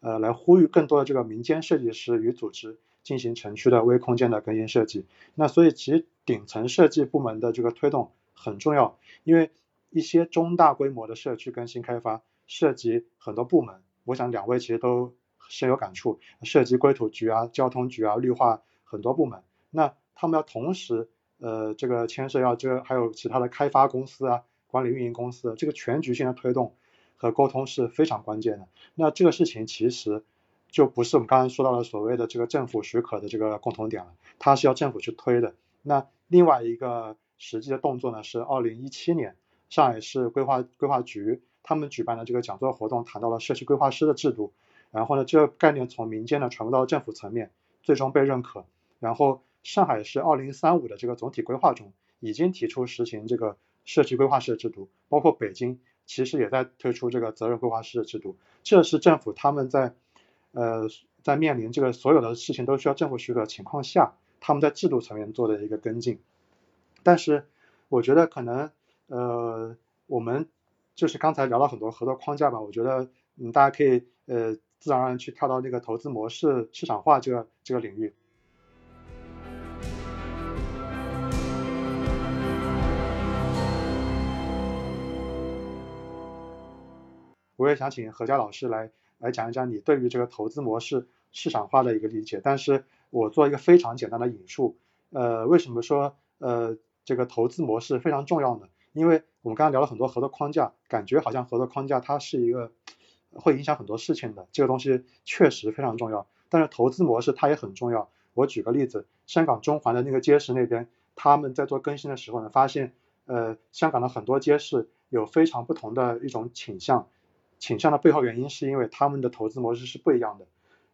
呃，来呼吁更多的这个民间设计师与组织进行城区的微空间的更新设计。那所以其实顶层设计部门的这个推动很重要，因为一些中大规模的社区更新开发涉及很多部门，我想两位其实都。深有感触，涉及规土局啊、交通局啊、绿化很多部门，那他们要同时呃这个牵涉要这还有其他的开发公司啊、管理运营公司，这个全局性的推动和沟通是非常关键的。那这个事情其实就不是我们刚才说到的所谓的这个政府许可的这个共同点了，它是要政府去推的。那另外一个实际的动作呢，是二零一七年上海市规划规划局他们举办的这个讲座活动，谈到了社区规划师的制度。然后呢，这个概念从民间呢传播到政府层面，最终被认可。然后上海市二零三五的这个总体规划中，已经提出实行这个社区规划师的制度，包括北京其实也在推出这个责任规划师的制度。这是政府他们在呃在面临这个所有的事情都需要政府许可的情况下，他们在制度层面做的一个跟进。但是我觉得可能呃我们就是刚才聊了很多合作框架吧，我觉得嗯大家可以呃。自然而然去跳到那个投资模式市场化这个这个领域。我也想请何佳老师来来讲一讲你对于这个投资模式市场化的一个理解。但是我做一个非常简单的引述，呃，为什么说呃这个投资模式非常重要呢？因为我们刚刚聊了很多合作框架，感觉好像合作框架它是一个。会影响很多事情的，这个东西确实非常重要。但是投资模式它也很重要。我举个例子，香港中环的那个街市那边，他们在做更新的时候呢，发现呃香港的很多街市有非常不同的一种倾向，倾向的背后原因是因为他们的投资模式是不一样的。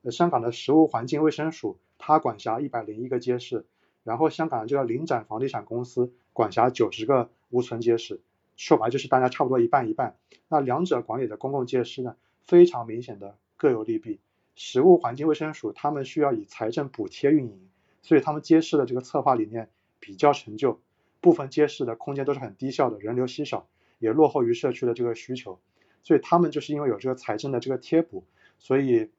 呃，香港的食物环境卫生署它管辖一百零一个街市，然后香港这个领展房地产公司管辖九十个无存街市，说白就是大家差不多一半一半。那两者管理的公共街市呢？非常明显的各有利弊。食物环境卫生署他们需要以财政补贴运营，所以他们街市的这个策划理念比较陈旧，部分街市的空间都是很低效的，人流稀少，也落后于社区的这个需求。所以他们就是因为有这个财政的这个贴补，所以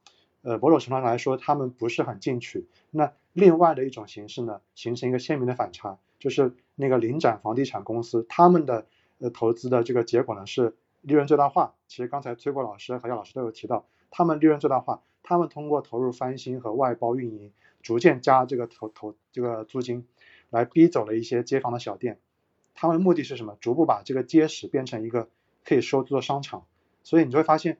呃某种程度上来说他们不是很进取。那另外的一种形式呢，形成一个鲜明的反差，就是那个领展房地产公司他们的呃投资的这个结果呢是。利润最大化，其实刚才崔国老师和姚老师都有提到，他们利润最大化，他们通过投入翻新和外包运营，逐渐加这个投投这个租金，来逼走了一些街坊的小店。他们的目的是什么？逐步把这个街市变成一个可以收租的商场。所以你就会发现，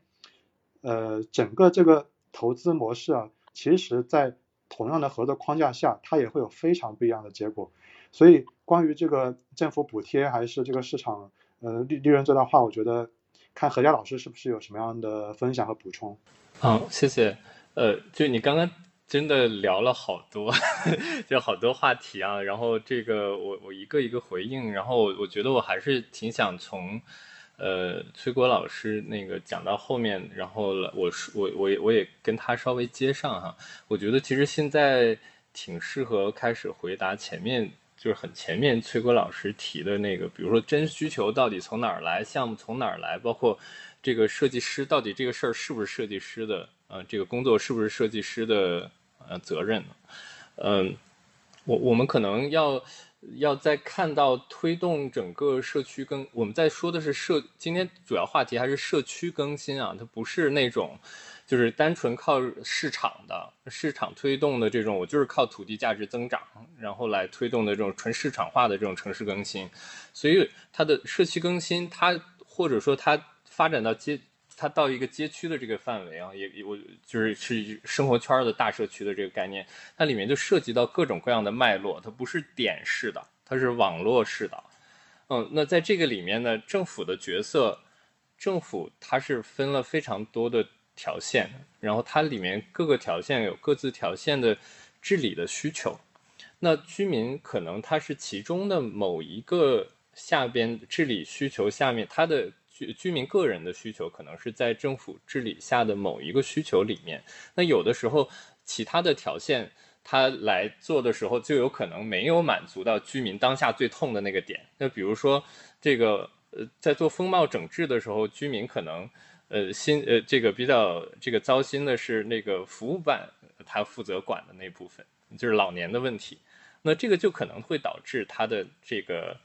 呃，整个这个投资模式啊，其实在同样的合作框架下，它也会有非常不一样的结果。所以关于这个政府补贴还是这个市场。呃，利利润最大化，我觉得看何佳老师是不是有什么样的分享和补充？好，谢谢。呃，就你刚刚真的聊了好多，就好多话题啊。然后这个我我一个一个回应。然后我觉得我还是挺想从呃崔国老师那个讲到后面，然后我我我我也跟他稍微接上哈。我觉得其实现在挺适合开始回答前面。就是很前面崔国老师提的那个，比如说真需求到底从哪儿来，项目从哪儿来，包括这个设计师到底这个事儿是不是设计师的，呃，这个工作是不是设计师的呃责任？嗯，我我们可能要要在看到推动整个社区更，我们在说的是社，今天主要话题还是社区更新啊，它不是那种。就是单纯靠市场的市场推动的这种，我就是靠土地价值增长，然后来推动的这种纯市场化的这种城市更新，所以它的社区更新，它或者说它发展到阶它到一个街区的这个范围啊，也我就是是生活圈的大社区的这个概念，它里面就涉及到各种各样的脉络，它不是点式的，它是网络式的。嗯，那在这个里面呢，政府的角色，政府它是分了非常多的条线，然后它里面各个条线有各自条线的治理的需求。那居民可能他是其中的某一个下边治理需求下面，他的居居民个人的需求可能是在政府治理下的某一个需求里面。那有的时候其他的条线。他来做的时候，就有可能没有满足到居民当下最痛的那个点。那比如说，这个呃，在做风貌整治的时候，居民可能呃心呃这个比较这个糟心的是那个服务办他负责管的那部分，就是老年的问题。那这个就可能会导致他的这个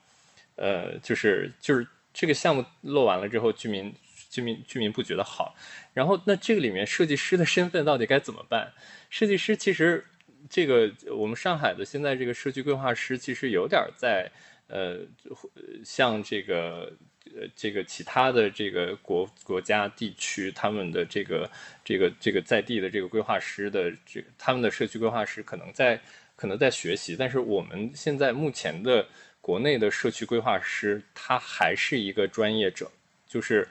呃就是就是这个项目落完了之后，居民居民居民不觉得好。然后那这个里面设计师的身份到底该怎么办？设计师其实。这个我们上海的现在这个社区规划师其实有点在呃，像这个呃这个其他的这个国国家地区他们的这个这个这个在地的这个规划师的这他们的社区规划师可能在可能在学习，但是我们现在目前的国内的社区规划师他还是一个专业者，就是。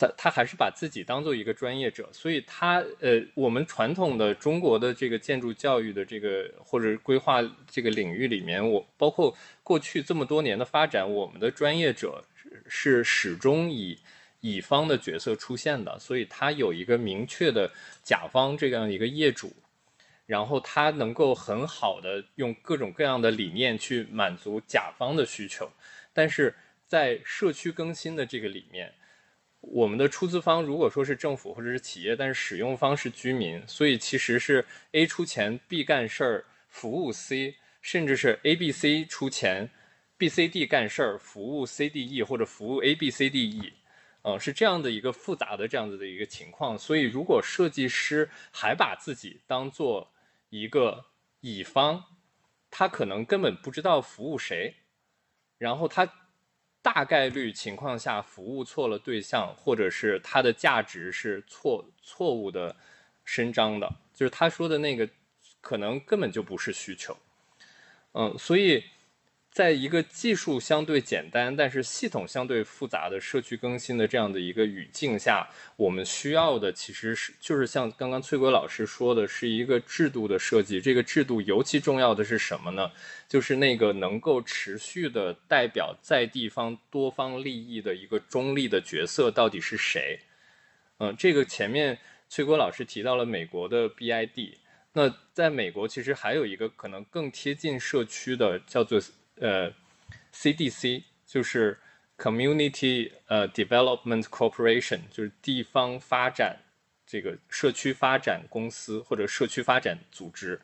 他他还是把自己当做一个专业者，所以他呃，我们传统的中国的这个建筑教育的这个或者规划这个领域里面，我包括过去这么多年的发展，我们的专业者是始终以乙方的角色出现的，所以他有一个明确的甲方这样一个业主，然后他能够很好的用各种各样的理念去满足甲方的需求，但是在社区更新的这个里面。我们的出资方如果说是政府或者是企业，但是使用方是居民，所以其实是 A 出钱，B 干事儿，服务 C，甚至是 A、B、C 出钱，B、C、D 干事儿，服务 C、D、E 或者服务 A、B、C、D、E，嗯，是这样的一个复杂的这样子的一个情况。所以如果设计师还把自己当做一个乙方，他可能根本不知道服务谁，然后他。大概率情况下，服务错了对象，或者是他的价值是错错误的伸张的，就是他说的那个，可能根本就不是需求。嗯，所以。在一个技术相对简单，但是系统相对复杂的社区更新的这样的一个语境下，我们需要的其实是就是像刚刚崔国老师说的，是一个制度的设计。这个制度尤其重要的是什么呢？就是那个能够持续的代表在地方多方利益的一个中立的角色到底是谁？嗯，这个前面崔国老师提到了美国的 BID，那在美国其实还有一个可能更贴近社区的，叫做。呃，CDC 就是 Community 呃 Development Corporation，就是地方发展这个社区发展公司或者社区发展组织。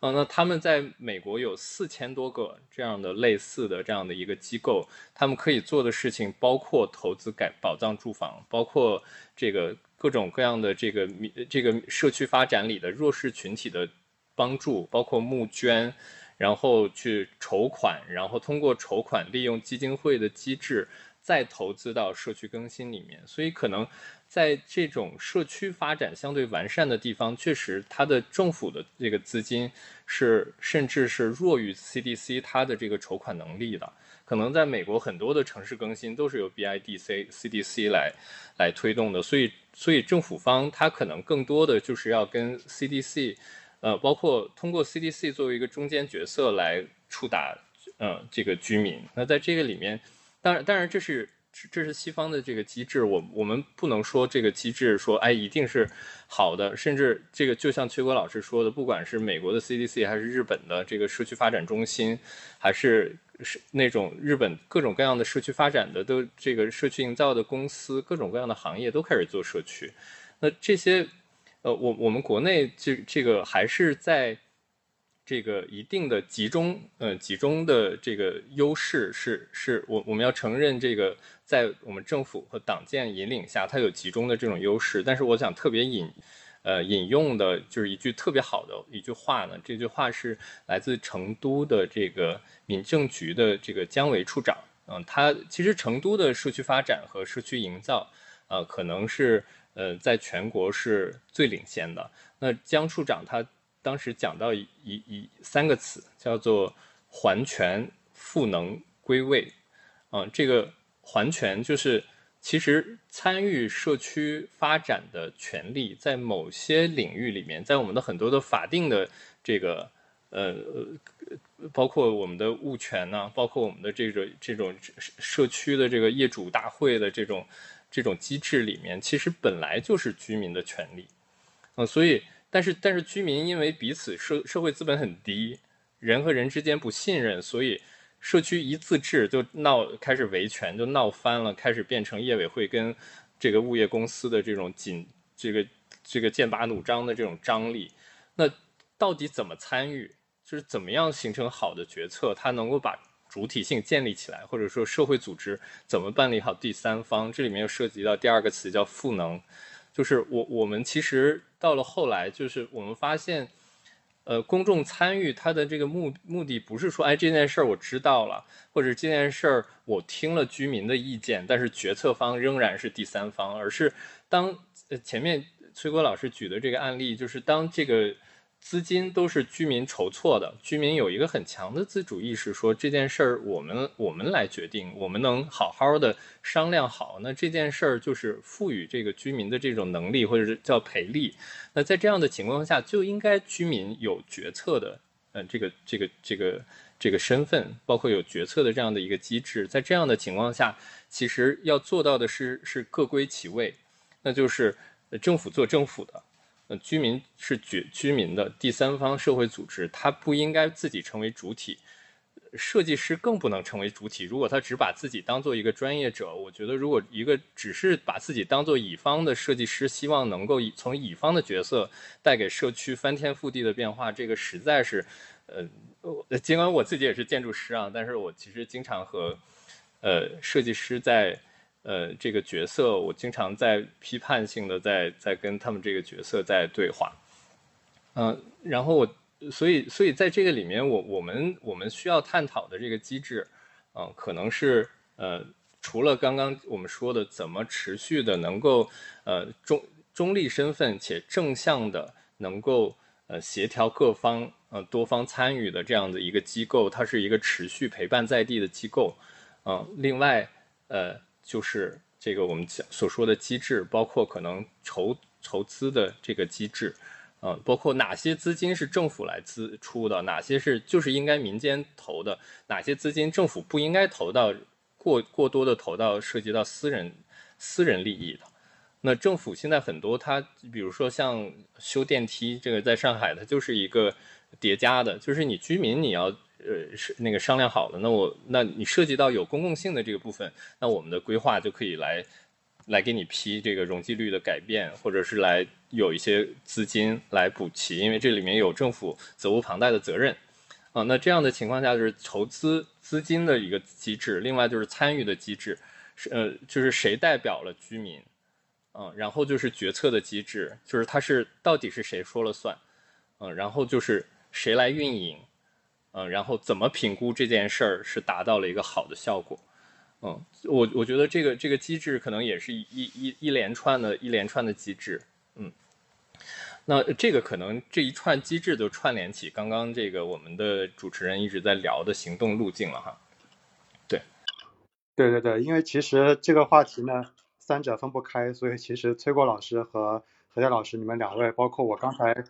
嗯，那他们在美国有四千多个这样的类似的这样的一个机构，他们可以做的事情包括投资改保障住房，包括这个各种各样的这个这个社区发展里的弱势群体的帮助，包括募捐。然后去筹款，然后通过筹款利用基金会的机制，再投资到社区更新里面。所以可能在这种社区发展相对完善的地方，确实它的政府的这个资金是甚至是弱于 CDC 它的这个筹款能力的。可能在美国很多的城市更新都是由 BIDC、CDC 来来推动的。所以所以政府方它可能更多的就是要跟 CDC。呃，包括通过 CDC 作为一个中间角色来触达，呃，这个居民。那在这个里面，当然，当然这是这是西方的这个机制，我我们不能说这个机制说哎一定是好的，甚至这个就像崔国老师说的，不管是美国的 CDC 还是日本的这个社区发展中心，还是是那种日本各种各样的社区发展的都这个社区营造的公司，各种各样的行业都开始做社区，那这些。呃，我我们国内这这个还是在这个一定的集中，呃，集中的这个优势是是，我我们要承认这个在我们政府和党建引领下，它有集中的这种优势。但是我想特别引，呃，引用的就是一句特别好的一句话呢，这句话是来自成都的这个民政局的这个姜维处长，嗯，他其实成都的社区发展和社区营造。呃，可能是呃在全国是最领先的。那江处长他当时讲到一一三个词，叫做还权、赋能、归位。嗯，这个还权就是其实参与社区发展的权利，在某些领域里面，在我们的很多的法定的这个呃，包括我们的物权呢，包括我们的这种这种社区的这个业主大会的这种这种机制里面，其实本来就是居民的权利。嗯，所以但是但是居民因为彼此社社会资本很低，人和人之间不信任，所以。社区一自治就闹开始维权，就闹翻了，开始变成业委会跟这个物业公司的这种紧这个这个剑拔弩张的这种张力。那到底怎么参与？就是怎么样形成好的决策？它能够把主体性建立起来，或者说社会组织怎么办理好第三方？这里面又涉及到第二个词叫赋能，就是我我们其实到了后来，就是我们发现。呃，公众参与它的这个目目的不是说，哎，这件事儿我知道了，或者这件事儿我听了居民的意见，但是决策方仍然是第三方，而是当呃前面崔国老师举的这个案例，就是当这个。资金都是居民筹措的，居民有一个很强的自主意识，说这件事儿我们我们来决定，我们能好好的商量好，那这件事儿就是赋予这个居民的这种能力，或者是叫赔利。那在这样的情况下，就应该居民有决策的，嗯，这个这个这个这个身份，包括有决策的这样的一个机制。在这样的情况下，其实要做到的是是各归其位，那就是政府做政府的。呃，居民是居居民的第三方社会组织，它不应该自己成为主体，设计师更不能成为主体。如果他只把自己当做一个专业者，我觉得如果一个只是把自己当做乙方的设计师，希望能够从乙方的角色带给社区翻天覆地的变化，这个实在是，呃，尽管我自己也是建筑师啊，但是我其实经常和，呃，设计师在。呃，这个角色我经常在批判性的在在跟他们这个角色在对话，嗯，然后我所以所以在这个里面，我我们我们需要探讨的这个机制，嗯，可能是呃，除了刚刚我们说的怎么持续的能够呃中中立身份且正向的能够呃协调各方呃多方参与的这样的一个机构，它是一个持续陪伴在地的机构，嗯，另外呃。就是这个我们讲所说的机制，包括可能筹筹资的这个机制，嗯，包括哪些资金是政府来资出的，哪些是就是应该民间投的，哪些资金政府不应该投到过过多的投到涉及到私人私人利益的。那政府现在很多，它比如说像修电梯，这个在上海它就是一个叠加的，就是你居民你要。呃，是那个商量好了，那我那你涉及到有公共性的这个部分，那我们的规划就可以来来给你批这个容积率的改变，或者是来有一些资金来补齐，因为这里面有政府责无旁贷的责任啊。那这样的情况下就是筹资资金的一个机制，另外就是参与的机制，是呃就是谁代表了居民，嗯，然后就是决策的机制，就是它是到底是谁说了算，嗯，然后就是谁来运营。嗯，然后怎么评估这件事儿是达到了一个好的效果？嗯，我我觉得这个这个机制可能也是一一一连串的一连串的机制。嗯，那这个可能这一串机制就串联起刚刚这个我们的主持人一直在聊的行动路径了哈。对，对对对，因为其实这个话题呢，三者分不开，所以其实崔国老师和何佳老师你们两位，包括我刚才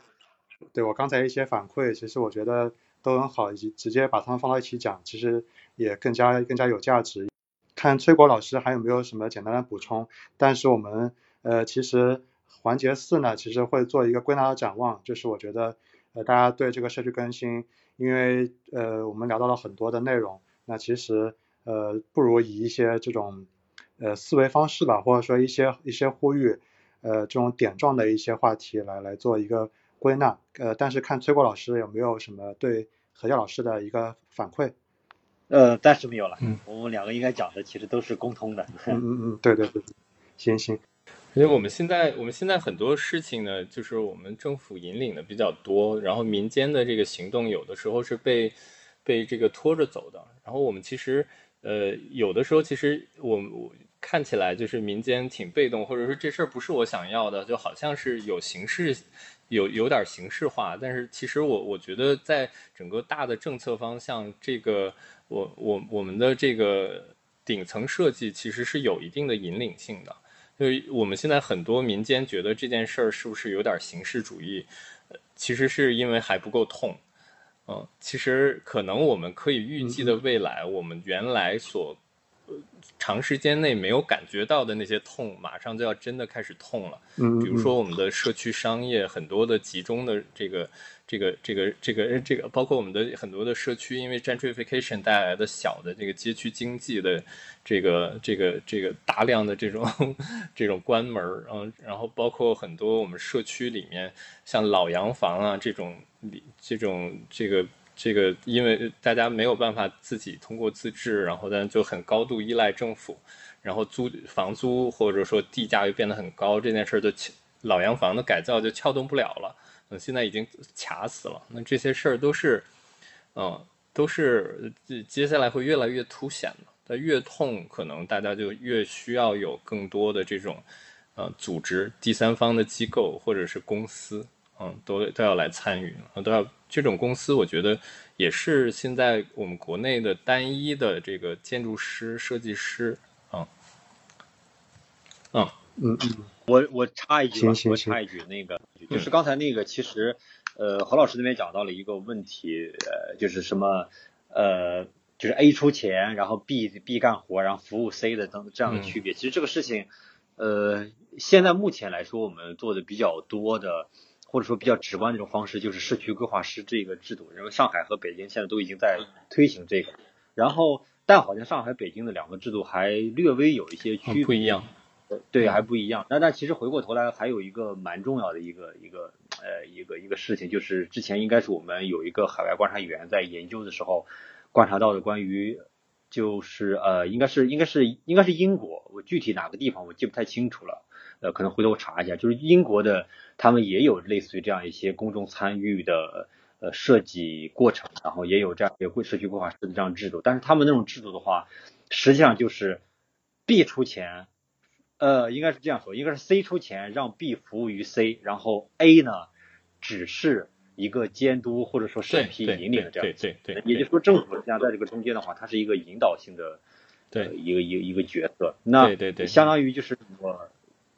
对我刚才一些反馈，其实我觉得。都很好，以及直接把他们放到一起讲，其实也更加更加有价值。看崔国老师还有没有什么简单的补充？但是我们呃，其实环节四呢，其实会做一个归纳的展望，就是我觉得呃，大家对这个社区更新，因为呃，我们聊到了很多的内容，那其实呃，不如以一些这种呃思维方式吧，或者说一些一些呼吁，呃，这种点状的一些话题来来做一个。归纳，呃，但是看崔国老师有没有什么对何佳老师的一个反馈？呃，暂时没有了。嗯，我们两个应该讲的其实都是共通的。嗯嗯嗯，对对对，行行。因为我们现在我们现在很多事情呢，就是我们政府引领的比较多，然后民间的这个行动有的时候是被被这个拖着走的。然后我们其实呃有的时候其实我我。看起来就是民间挺被动，或者说这事儿不是我想要的，就好像是有形式，有有点形式化。但是其实我我觉得在整个大的政策方向，这个我我我们的这个顶层设计其实是有一定的引领性的。所以我们现在很多民间觉得这件事儿是不是有点形式主义？其实是因为还不够痛。嗯，其实可能我们可以预计的未来，我们原来所长时间内没有感觉到的那些痛，马上就要真的开始痛了。嗯，比如说我们的社区商业很多的集中的这个这个这个这个这个，包括我们的很多的社区，因为 gentrification 带来的小的这个街区经济的这个这个这个大量的这种这种关门儿，嗯，然后包括很多我们社区里面像老洋房啊这种。这种这个这个，因为大家没有办法自己通过自治，然后但就很高度依赖政府，然后租房租或者说地价又变得很高，这件事儿就老洋房的改造就撬动不了了。嗯，现在已经卡死了。那这些事儿都是，嗯，都是接下来会越来越凸显的。它越痛，可能大家就越需要有更多的这种呃组织、第三方的机构或者是公司。嗯，都都要来参与，都要这种公司，我觉得也是现在我们国内的单一的这个建筑师、设计师，嗯，嗯嗯嗯，我我插一句吧，我插一句，那个就是刚才那个，其实呃何老师那边讲到了一个问题，呃，就是什么呃，就是 A 出钱，然后 B B 干活，然后服务 C 的等这样的区别。其实这个事情，呃，现在目前来说，我们做的比较多的。或者说比较直观的一种方式，就是社区规划师这个制度。因为上海和北京现在都已经在推行这个，然后但好像上海、北京的两个制度还略微有一些区别，不一样。对，还不一样。那但其实回过头来，还有一个蛮重要的一个一个呃一个一个事情，就是之前应该是我们有一个海外观察员在研究的时候观察到的关于，就是呃应该是应该是应该是英国，我具体哪个地方我记不太清楚了。呃，可能回头查一下，就是英国的，他们也有类似于这样一些公众参与的呃设计过程，然后也有这样也会社区规划师的这样制度，但是他们那种制度的话，实际上就是 B 出钱，呃，应该是这样说，应该是 C 出钱让 B 服务于 C，然后 A 呢只是一个监督或者说审批引领这样，对对对，也就是说政府实际上在这个中间的话，它是一个引导性的对一个一个一个角色，那对对对，相当于就是我。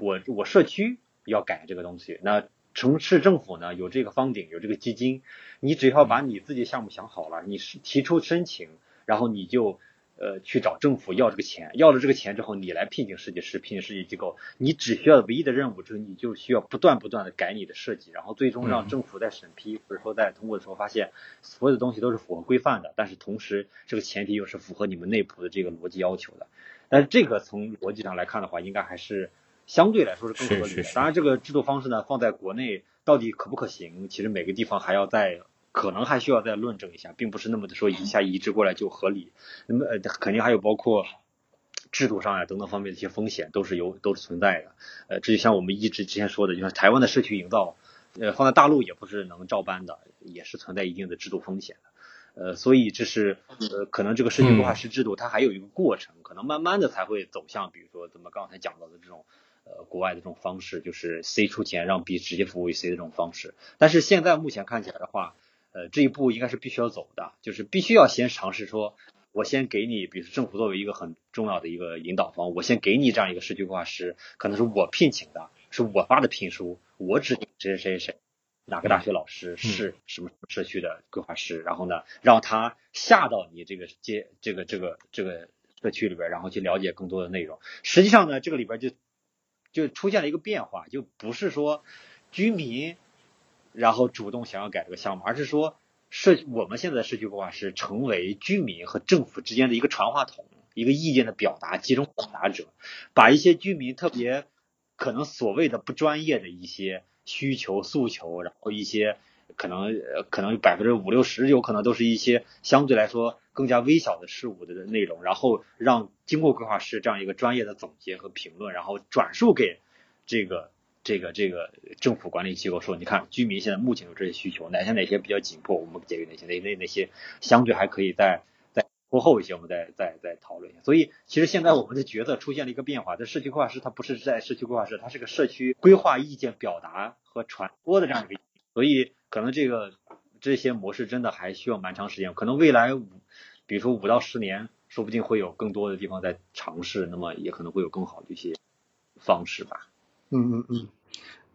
我我社区要改这个东西，那城市政府呢有这个方顶有这个基金，你只要把你自己项目想好了，你是提出申请，然后你就呃去找政府要这个钱，要了这个钱之后，你来聘请设计师，聘请设计机构，你只需要唯一的任务就是你就需要不断不断的改你的设计，然后最终让政府在审批或者说在通过的时候发现所有的东西都是符合规范的，但是同时这个前提又是符合你们内部的这个逻辑要求的，但是这个从逻辑上来看的话，应该还是。相对来说是更合理的。当然，这个制度方式呢，放在国内到底可不可行？其实每个地方还要再，可能还需要再论证一下，并不是那么的说一下移植过来就合理。那么呃，肯定还有包括制度上呀等等方面的一些风险，都是有都是存在的。呃，这就像我们一直之前说的，就像台湾的社区营造，呃，放在大陆也不是能照搬的，也是存在一定的制度风险的。呃，所以这是呃，可能这个社区规划师制度它还有一个过程，可能慢慢的才会走向，比如说咱们刚才讲到的这种。呃，国外的这种方式就是 C 出钱让 B 直接服务于 C 的这种方式，但是现在目前看起来的话，呃，这一步应该是必须要走的，就是必须要先尝试说，我先给你，比如说政府作为一个很重要的一个引导方，我先给你这样一个社区规划师，可能是我聘请的，是我发的聘书，我指定谁谁谁谁，哪个大学老师是什么社区的规划师，然后呢，让他下到你这个街这个这个这个社区里边，然后去了解更多的内容。实际上呢，这个里边就。就出现了一个变化，就不是说居民然后主动想要改这个项目，而是说社我们现在社区规划是成为居民和政府之间的一个传话筒，一个意见的表达集中表达者，把一些居民特别可能所谓的不专业的一些需求诉求，然后一些。可能呃可能百分之五六十有可能都是一些相对来说更加微小的事物的内容，然后让经过规划师这样一个专业的总结和评论，然后转述给这个这个这个政府管理机构说，你看居民现在目前有这些需求，哪些哪些比较紧迫，我们给予哪些哪那哪些相对还可以再再过后一些我们再再再讨论一下。所以其实现在我们的角色出现了一个变化，这社区规划师他不是在社区规划师，他是个社区规划意见表达和传播的这样一个，所以可能这个这些模式真的还需要蛮长时间，可能未来五，比如说五到十年，说不定会有更多的地方在尝试，那么也可能会有更好的一些方式吧。嗯嗯嗯，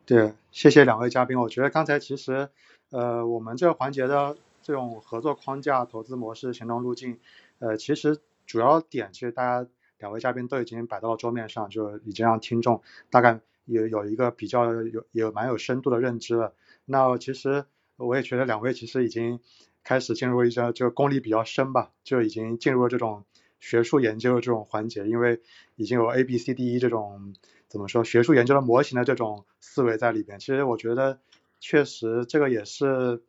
对，谢谢两位嘉宾，我觉得刚才其实呃我们这个环节的。这种合作框架、投资模式、行动路径，呃，其实主要点其实大家两位嘉宾都已经摆到了桌面上，就已经让听众大概有有一个比较有有蛮有深度的认知了。那其实我也觉得两位其实已经开始进入一些就功力比较深吧，就已经进入了这种学术研究的这种环节，因为已经有 A B C D E 这种怎么说学术研究的模型的这种思维在里边。其实我觉得确实这个也是。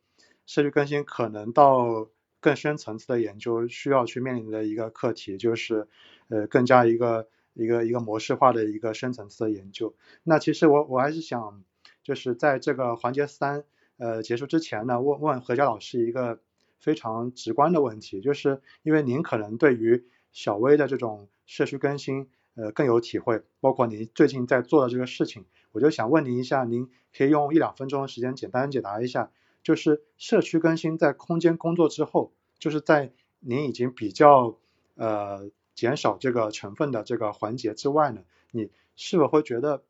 社区更新可能到更深层次的研究需要去面临的一个课题，就是呃更加一个一个一个模式化的一个深层次的研究。那其实我我还是想就是在这个环节三呃结束之前呢，问问何佳老师一个非常直观的问题，就是因为您可能对于小微的这种社区更新呃更有体会，包括您最近在做的这个事情，我就想问您一下，您可以用一两分钟的时间简单解答一下。就是社区更新在空间工作之后，就是在您已经比较呃减少这个成分的这个环节之外呢，你是否会觉得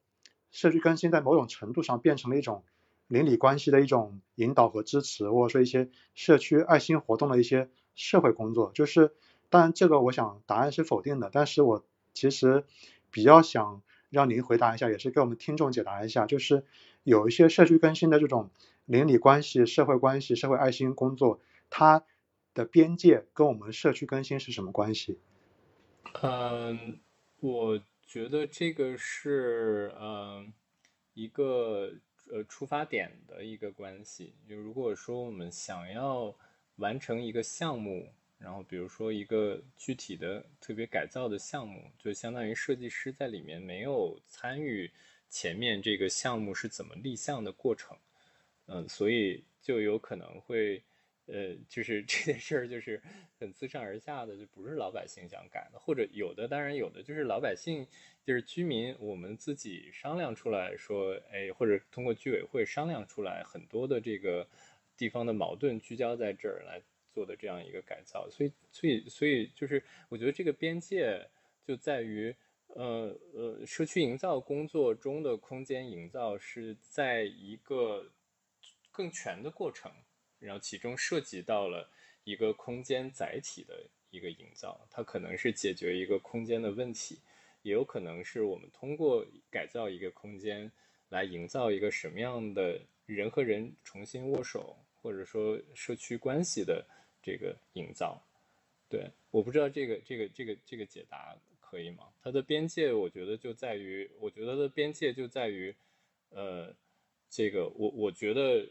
社区更新在某种程度上变成了一种邻里关系的一种引导和支持，或者说一些社区爱心活动的一些社会工作？就是当然这个我想答案是否定的，但是我其实比较想让您回答一下，也是给我们听众解答一下，就是有一些社区更新的这种。邻里关系、社会关系、社会爱心工作，它的边界跟我们社区更新是什么关系？嗯，我觉得这个是嗯一个呃出发点的一个关系。就如果说我们想要完成一个项目，然后比如说一个具体的特别改造的项目，就相当于设计师在里面没有参与前面这个项目是怎么立项的过程。嗯，所以就有可能会，呃，就是这件事儿就是很自上而下的，就不是老百姓想改的，或者有的，当然有的就是老百姓，就是居民，我们自己商量出来说，哎，或者通过居委会商量出来很多的这个地方的矛盾聚焦在这儿来做的这样一个改造，所以，所以，所以就是我觉得这个边界就在于，呃呃，社区营造工作中的空间营造是在一个。更全的过程，然后其中涉及到了一个空间载体的一个营造，它可能是解决一个空间的问题，也有可能是我们通过改造一个空间来营造一个什么样的人和人重新握手，或者说社区关系的这个营造。对，我不知道这个这个这个这个解答可以吗？它的边界，我觉得就在于，我觉得的边界就在于，呃，这个我我觉得。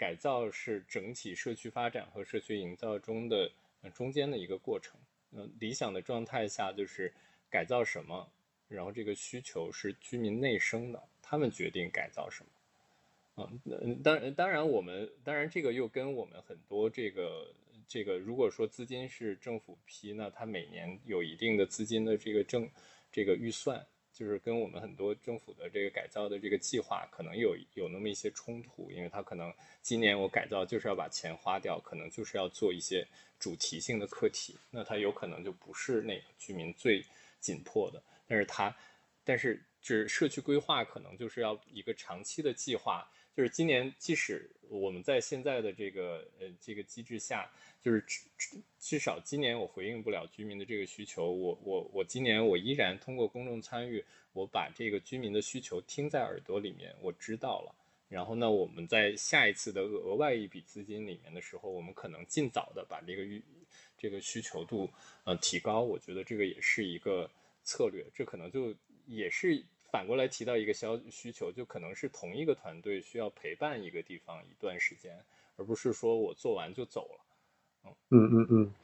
改造是整体社区发展和社区营造中的中间的一个过程。嗯，理想的状态下就是改造什么，然后这个需求是居民内生的，他们决定改造什么。嗯，当，当然我们当然这个又跟我们很多这个这个，如果说资金是政府批，那它每年有一定的资金的这个政这个预算。就是跟我们很多政府的这个改造的这个计划可能有有那么一些冲突，因为它可能今年我改造就是要把钱花掉，可能就是要做一些主题性的课题，那它有可能就不是那个居民最紧迫的，但是它，但是就是社区规划可能就是要一个长期的计划。就是今年，即使我们在现在的这个呃这个机制下，就是至至少今年我回应不了居民的这个需求，我我我今年我依然通过公众参与，我把这个居民的需求听在耳朵里面，我知道了。然后呢，我们在下一次的额外一笔资金里面的时候，我们可能尽早的把这个预这个需求度呃提高，我觉得这个也是一个策略，这可能就也是。反过来提到一个消需求，就可能是同一个团队需要陪伴一个地方一段时间，而不是说我做完就走了。嗯嗯嗯，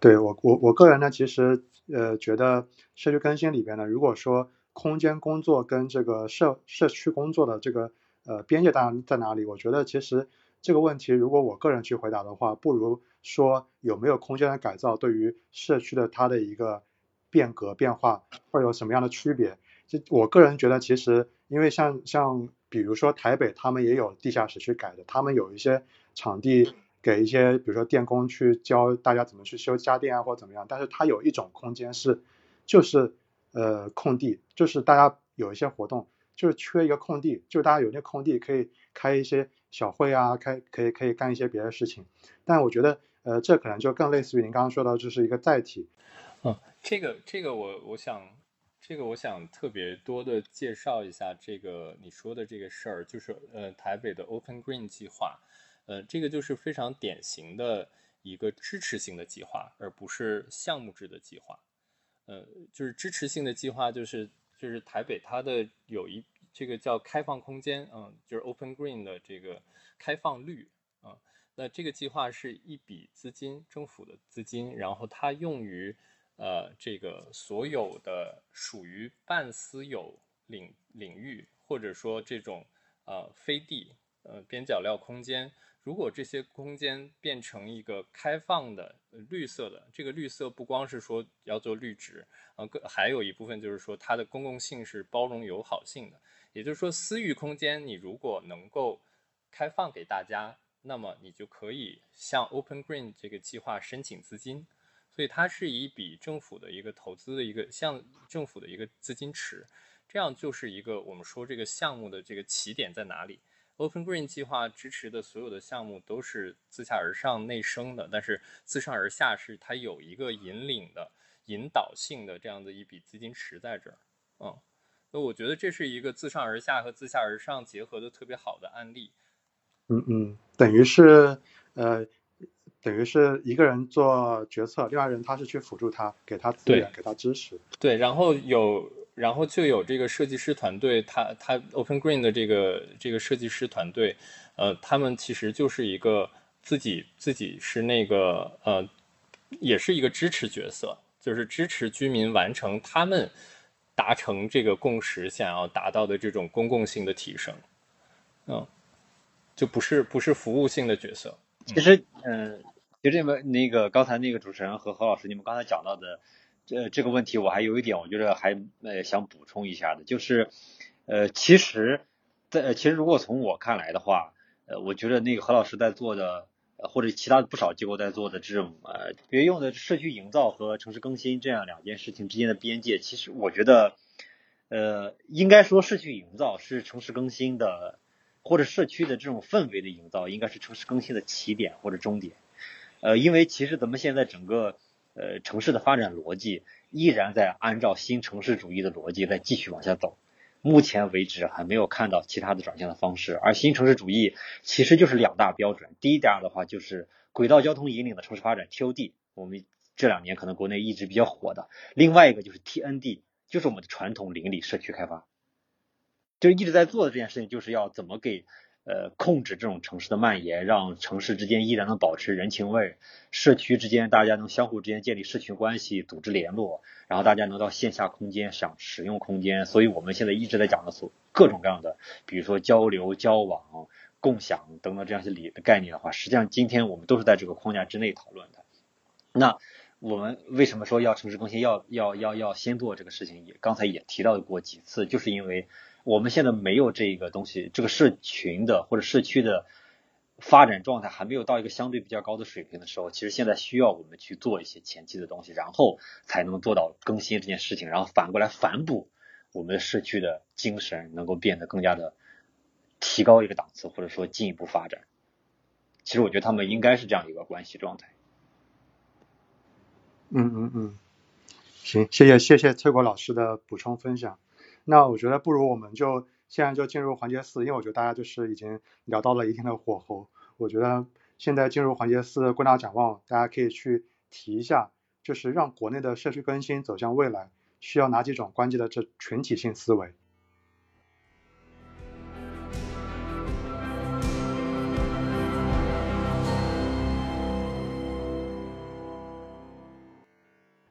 对我我我个人呢，其实呃觉得社区更新里边呢，如果说空间工作跟这个社社区工作的这个呃边界在在哪里？我觉得其实这个问题如果我个人去回答的话，不如说有没有空间的改造对于社区的它的一个变革变化会有什么样的区别？就我个人觉得，其实因为像像比如说台北，他们也有地下室去改的，他们有一些场地给一些比如说电工去教大家怎么去修家电啊或者怎么样，但是它有一种空间是就是呃空地，就是大家有一些活动就是缺一个空地，就大家有那空地可以开一些小会啊，开可以可以干一些别的事情，但我觉得呃这可能就更类似于您刚刚说到就是一个载体。嗯，这个这个我我想。这个我想特别多的介绍一下这个你说的这个事儿，就是呃台北的 Open Green 计划，呃这个就是非常典型的一个支持性的计划，而不是项目制的计划。呃，就是支持性的计划，就是就是台北它的有一这个叫开放空间，嗯，就是 Open Green 的这个开放率，嗯，那这个计划是一笔资金，政府的资金，然后它用于。呃，这个所有的属于半私有领领域，或者说这种呃飞地呃边角料空间，如果这些空间变成一个开放的绿色的，这个绿色不光是说要做绿植，呃，还有一部分就是说它的公共性是包容友好性的，也就是说私域空间你如果能够开放给大家，那么你就可以向 Open Green 这个计划申请资金。所以它是一笔政府的一个投资的一个像政府的一个资金池，这样就是一个我们说这个项目的这个起点在哪里？Open Green 计划支持的所有的项目都是自下而上内生的，但是自上而下是它有一个引领的引导性的这样的一笔资金池在这儿，嗯，那我觉得这是一个自上而下和自下而上结合的特别好的案例。嗯嗯，等于是呃。等于是一个人做决策，另外人他是去辅助他，给他资源，给他支持。对，然后有，然后就有这个设计师团队，他他 Open Green 的这个这个设计师团队，呃，他们其实就是一个自己自己是那个呃，也是一个支持角色，就是支持居民完成他们达成这个共识想要达到的这种公共性的提升，嗯，就不是不是服务性的角色。其实，嗯。其实你们那个刚才那个主持人和何老师，你们刚才讲到的这这个问题，我还有一点，我觉得还呃想补充一下的，就是呃，其实，在其实如果从我看来的话，呃，我觉得那个何老师在做的，或者其他不少机构在做的这种呃，别用的社区营造和城市更新这样两件事情之间的边界，其实我觉得，呃，应该说社区营造是城市更新的，或者社区的这种氛围的营造，应该是城市更新的起点或者终点。呃，因为其实咱们现在整个呃城市的发展逻辑依然在按照新城市主义的逻辑在继续往下走，目前为止还没有看到其他的转向的方式。而新城市主义其实就是两大标准，第一点的话就是轨道交通引领的城市发展 TOD，我们这两年可能国内一直比较火的；另外一个就是 TND，就是我们的传统邻里社区开发，就一直在做的这件事情，就是要怎么给。呃，控制这种城市的蔓延，让城市之间依然能保持人情味，社区之间大家能相互之间建立社群关系，组织联络，然后大家能到线下空间想使用空间。所以我们现在一直在讲的所各种各样的，比如说交流、交往、共享等等这样一些理的概念的话，实际上今天我们都是在这个框架之内讨论的。那我们为什么说要城市更新，要要要要先做这个事情？也刚才也提到过几次，就是因为。我们现在没有这个东西，这个社群的或者社区的发展状态还没有到一个相对比较高的水平的时候，其实现在需要我们去做一些前期的东西，然后才能做到更新这件事情，然后反过来反哺我们的社区的精神，能够变得更加的提高一个档次，或者说进一步发展。其实我觉得他们应该是这样一个关系状态。嗯嗯嗯，行，谢谢谢谢崔国老师的补充分享。那我觉得不如我们就现在就进入环节四，因为我觉得大家就是已经聊到了一定的火候。我觉得现在进入环节四归纳展望，大家可以去提一下，就是让国内的社区更新走向未来，需要哪几种关键的这群体性思维。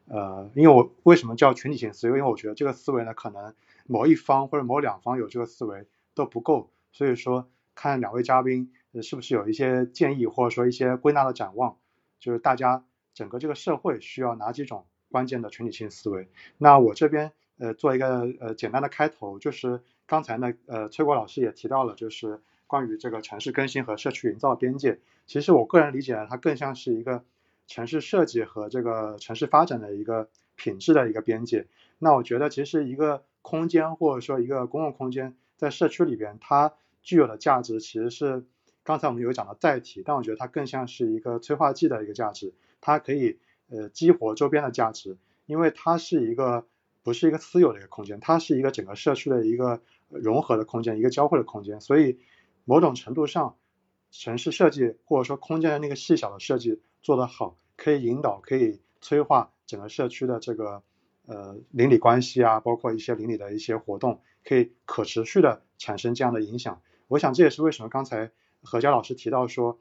呃，因为我为什么叫群体性思维？因为我觉得这个思维呢，可能。某一方或者某两方有这个思维都不够，所以说看两位嘉宾是不是有一些建议或者说一些归纳的展望，就是大家整个这个社会需要哪几种关键的群体性思维。那我这边呃做一个呃简单的开头，就是刚才呢呃崔国老师也提到了，就是关于这个城市更新和社区营造边界。其实我个人理解呢，它更像是一个城市设计和这个城市发展的一个品质的一个边界。那我觉得其实一个空间或者说一个公共空间在社区里边，它具有的价值其实是刚才我们有讲到载体，但我觉得它更像是一个催化剂的一个价值，它可以呃激活周边的价值，因为它是一个不是一个私有的一个空间，它是一个整个社区的一个融合的空间，一个交汇的空间，所以某种程度上。城市设计或者说空间的那个细小的设计做得好，可以引导、可以催化整个社区的这个呃邻里关系啊，包括一些邻里的一些活动，可以可持续的产生这样的影响。我想这也是为什么刚才何佳老师提到说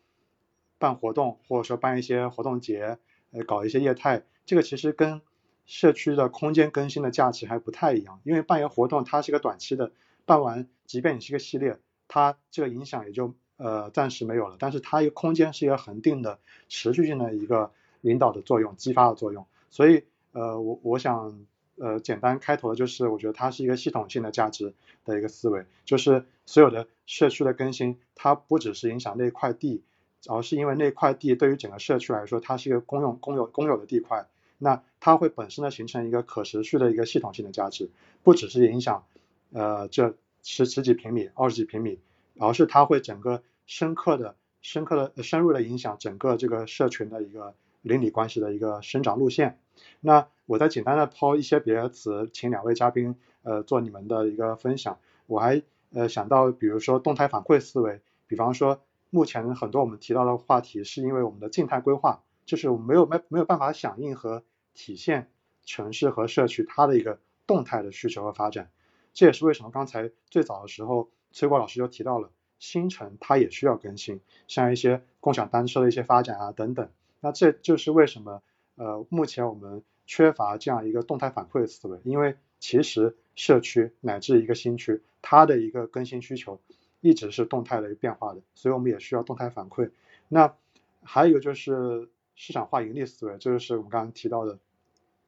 办活动或者说办一些活动节，呃搞一些业态，这个其实跟社区的空间更新的价值还不太一样。因为办一个活动它是一个短期的，办完即便你是一个系列，它这个影响也就。呃，暂时没有了，但是它一个空间是一个恒定的、持续性的一个引导的作用、激发的作用，所以呃，我我想呃，简单开头的就是，我觉得它是一个系统性的价值的一个思维，就是所有的社区的更新，它不只是影响那块地，而是因为那块地对于整个社区来说，它是一个公用、公有、公有的地块，那它会本身的形成一个可持续的一个系统性的价值，不只是影响呃这十十几平米、二十几平米。而是它会整个深刻的、深刻的、深入的影响整个这个社群的一个邻里关系的一个生长路线。那我再简单的抛一些别的词，请两位嘉宾呃做你们的一个分享。我还呃想到，比如说动态反馈思维，比方说目前很多我们提到的话题，是因为我们的静态规划，就是我们没有没没有办法响应和体现城市和社区它的一个动态的需求和发展。这也是为什么刚才最早的时候。崔国老师就提到了新城，它也需要更新，像一些共享单车的一些发展啊等等。那这就是为什么呃目前我们缺乏这样一个动态反馈的思维，因为其实社区乃至一个新区，它的一个更新需求一直是动态的变化的，所以我们也需要动态反馈。那还有一个就是市场化盈利思维，这就是我们刚刚提到的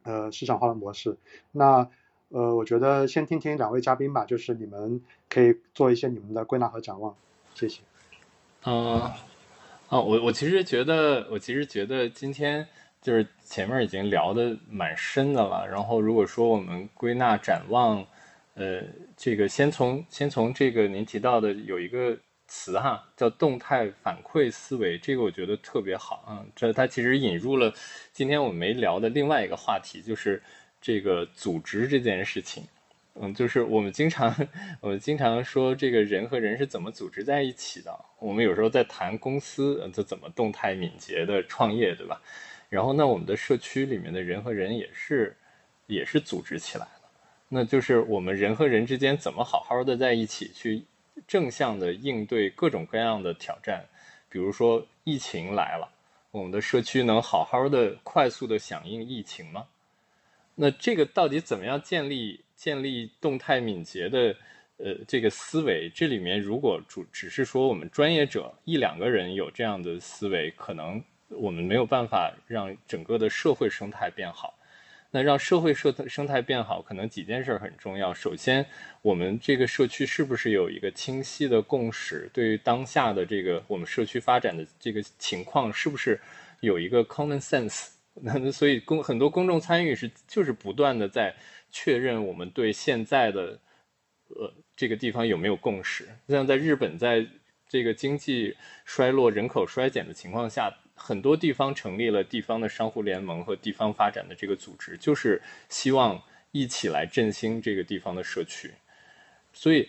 呃市场化的模式。那呃，我觉得先听听两位嘉宾吧，就是你们可以做一些你们的归纳和展望，谢谢。嗯，啊，我我其实觉得，我其实觉得今天就是前面已经聊的蛮深的了。然后如果说我们归纳展望，呃，这个先从先从这个您提到的有一个词哈，叫动态反馈思维，这个我觉得特别好啊。这它其实引入了今天我们没聊的另外一个话题，就是。这个组织这件事情，嗯，就是我们经常我们经常说这个人和人是怎么组织在一起的。我们有时候在谈公司，这怎么动态敏捷的创业，对吧？然后那我们的社区里面的人和人也是也是组织起来的。那就是我们人和人之间怎么好好的在一起去正向的应对各种各样的挑战，比如说疫情来了，我们的社区能好好的快速的响应疫情吗？那这个到底怎么样建立建立动态敏捷的呃这个思维？这里面如果主只是说我们专业者一两个人有这样的思维，可能我们没有办法让整个的社会生态变好。那让社会社生态变好，可能几件事很重要。首先，我们这个社区是不是有一个清晰的共识？对于当下的这个我们社区发展的这个情况，是不是有一个 common sense？那所以公很多公众参与是就是不断的在确认我们对现在的呃这个地方有没有共识。像在日本，在这个经济衰落、人口衰减的情况下，很多地方成立了地方的商户联盟和地方发展的这个组织，就是希望一起来振兴这个地方的社区。所以，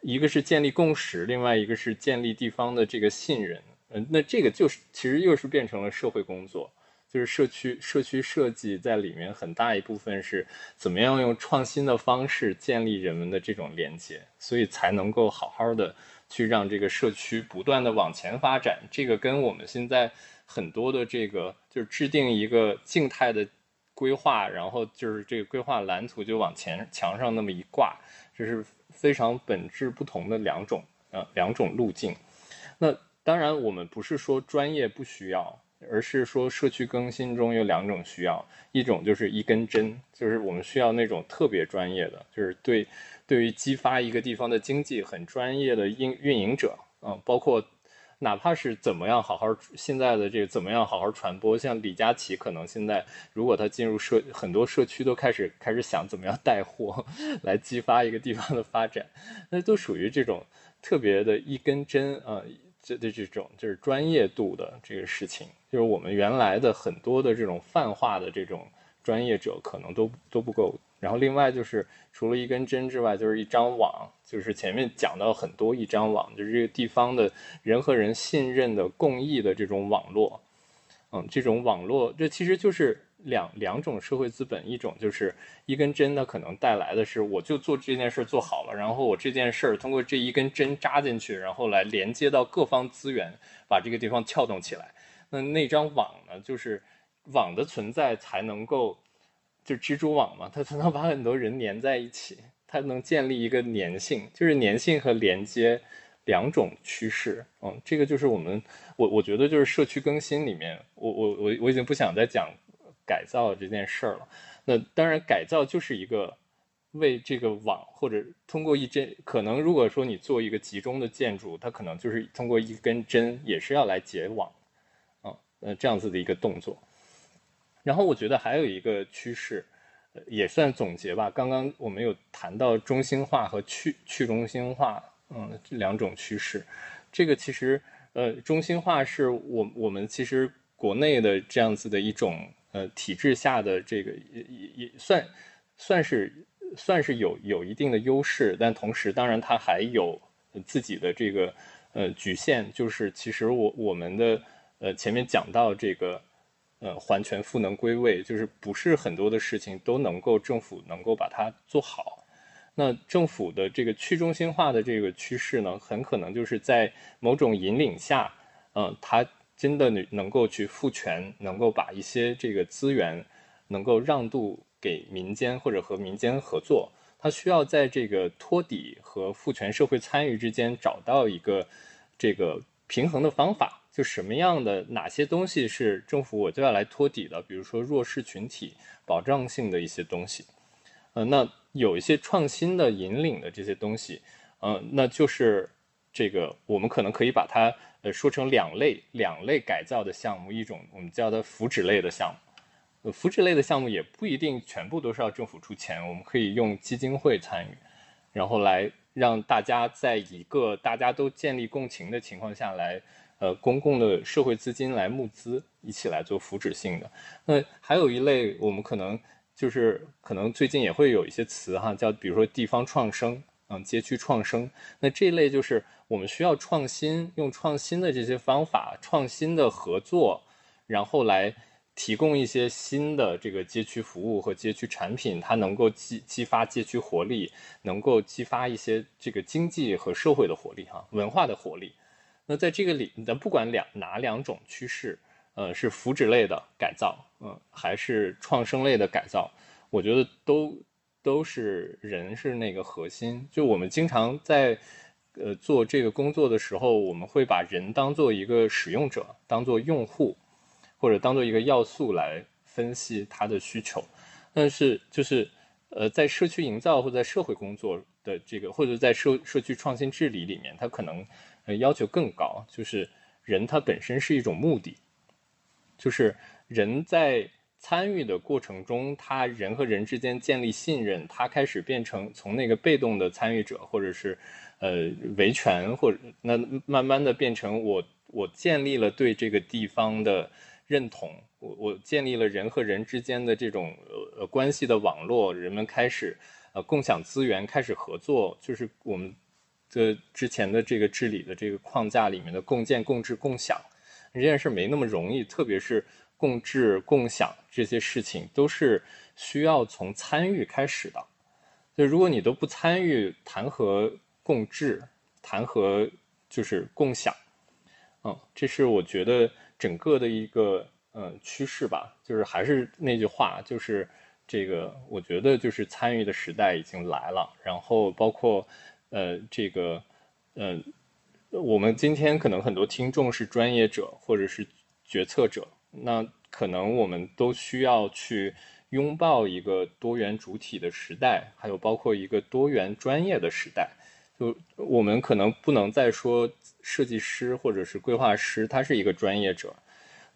一个是建立共识，另外一个是建立地方的这个信任。嗯，那这个就是其实又是变成了社会工作。就是社区社区设计在里面很大一部分是怎么样用创新的方式建立人们的这种连接，所以才能够好好的去让这个社区不断的往前发展。这个跟我们现在很多的这个就是制定一个静态的规划，然后就是这个规划蓝图就往前墙上那么一挂，这是非常本质不同的两种呃两种路径。那当然我们不是说专业不需要。而是说社区更新中有两种需要，一种就是一根针，就是我们需要那种特别专业的，就是对对于激发一个地方的经济很专业的运运营者，嗯，包括哪怕是怎么样好好现在的这个怎么样好好传播，像李佳琦可能现在如果他进入社很多社区都开始开始想怎么样带货 来激发一个地方的发展，那都属于这种特别的一根针啊。这的这种就是专业度的这个事情，就是我们原来的很多的这种泛化的这种专业者可能都都不够。然后另外就是除了一根针之外，就是一张网，就是前面讲到很多一张网，就是这个地方的人和人信任的共益的这种网络。嗯，这种网络这其实就是。两两种社会资本，一种就是一根针，它可能带来的是，我就做这件事做好了，然后我这件事通过这一根针扎进去，然后来连接到各方资源，把这个地方撬动起来。那那张网呢，就是网的存在才能够，就蜘蛛网嘛，它才能把很多人粘在一起，它能建立一个粘性，就是粘性和连接两种趋势。嗯，这个就是我们，我我觉得就是社区更新里面，我我我我已经不想再讲。改造这件事儿了，那当然改造就是一个为这个网或者通过一针，可能如果说你做一个集中的建筑，它可能就是通过一根针也是要来结网，呃这样子的一个动作。然后我觉得还有一个趋势，呃也算总结吧。刚刚我们有谈到中心化和去去中心化，嗯，两种趋势。这个其实呃中心化是我我们其实国内的这样子的一种。呃，体制下的这个也也也算算是算是有有一定的优势，但同时，当然它还有自己的这个呃局限，就是其实我我们的呃前面讲到这个呃还权赋能归位，就是不是很多的事情都能够政府能够把它做好。那政府的这个去中心化的这个趋势呢，很可能就是在某种引领下，嗯，它。真的能能够去赋权，能够把一些这个资源能够让渡给民间或者和民间合作，它需要在这个托底和赋权社会参与之间找到一个这个平衡的方法。就什么样的哪些东西是政府我就要来托底的，比如说弱势群体保障性的一些东西，呃，那有一些创新的引领的这些东西，呃，那就是这个我们可能可以把它。呃，说成两类两类改造的项目，一种我们叫它福祉类的项目，呃，福祉类的项目也不一定全部都是要政府出钱，我们可以用基金会参与，然后来让大家在一个大家都建立共情的情况下来，呃，公共的社会资金来募资，一起来做福祉性的。那还有一类，我们可能就是可能最近也会有一些词哈，叫比如说地方创生。嗯，街区创生，那这一类就是我们需要创新，用创新的这些方法，创新的合作，然后来提供一些新的这个街区服务和街区产品，它能够激激发街区活力，能够激发一些这个经济和社会的活力，哈，文化的活力。那在这个里，咱不管两哪两种趋势，呃，是福祉类的改造，嗯，还是创生类的改造，我觉得都。都是人是那个核心，就我们经常在，呃做这个工作的时候，我们会把人当做一个使用者，当做用户，或者当做一个要素来分析他的需求。但是就是，呃，在社区营造或在社会工作的这个，或者在社社区创新治理里面，它可能呃要求更高，就是人他本身是一种目的，就是人在。参与的过程中，他人和人之间建立信任，他开始变成从那个被动的参与者，或者是，呃，维权，或者那慢慢的变成我我建立了对这个地方的认同，我我建立了人和人之间的这种呃关系的网络，人们开始呃共享资源，开始合作，就是我们的之前的这个治理的这个框架里面的共建、共治、共享，这件事没那么容易，特别是。共治、共享这些事情都是需要从参与开始的。就如果你都不参与，谈何共治？谈何就是共享？嗯，这是我觉得整个的一个嗯趋势吧。就是还是那句话，就是这个，我觉得就是参与的时代已经来了。然后包括呃这个嗯，我们今天可能很多听众是专业者，或者是。决策者，那可能我们都需要去拥抱一个多元主体的时代，还有包括一个多元专业的时代。就我们可能不能再说设计师或者是规划师，他是一个专业者。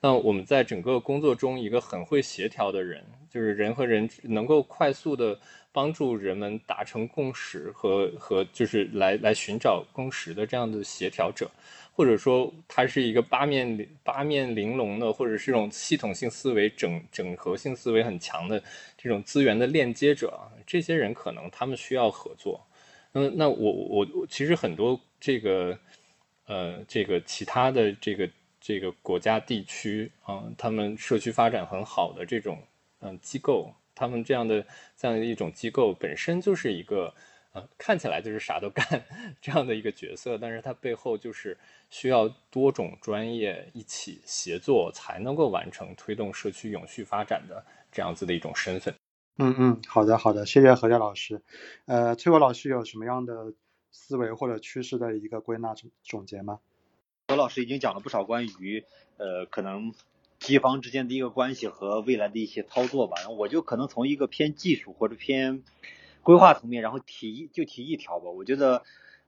那我们在整个工作中，一个很会协调的人，就是人和人能够快速的帮助人们达成共识和和就是来来寻找共识的这样的协调者，或者说他是一个八面八面玲珑的，或者是这种系统性思维、整整合性思维很强的这种资源的链接者，这些人可能他们需要合作。嗯，那我我其实很多这个，呃，这个其他的这个这个国家地区啊，他们社区发展很好的这种嗯机构，他们这样的这样的一种机构本身就是一个呃看起来就是啥都干 这样的一个角色，但是它背后就是需要多种专业一起协作才能够完成推动社区永续发展的这样子的一种身份。嗯嗯，好的好的，谢谢何佳老师。呃，崔国老师有什么样的思维或者趋势的一个归纳总总结吗？何老师已经讲了不少关于呃可能机房之间的一个关系和未来的一些操作吧。然后我就可能从一个偏技术或者偏规划层面，然后提就提一条吧。我觉得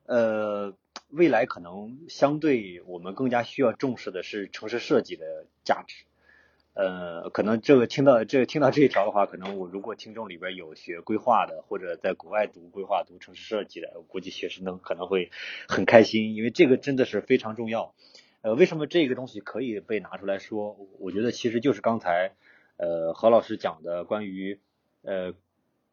呃未来可能相对我们更加需要重视的是城市设计的价值。呃，可能这个听到这听到这一条的话，可能我如果听众里边有学规划的，或者在国外读规划、读城市设计的，我估计学生能可能会很开心，因为这个真的是非常重要。呃，为什么这个东西可以被拿出来说？我觉得其实就是刚才呃何老师讲的关于呃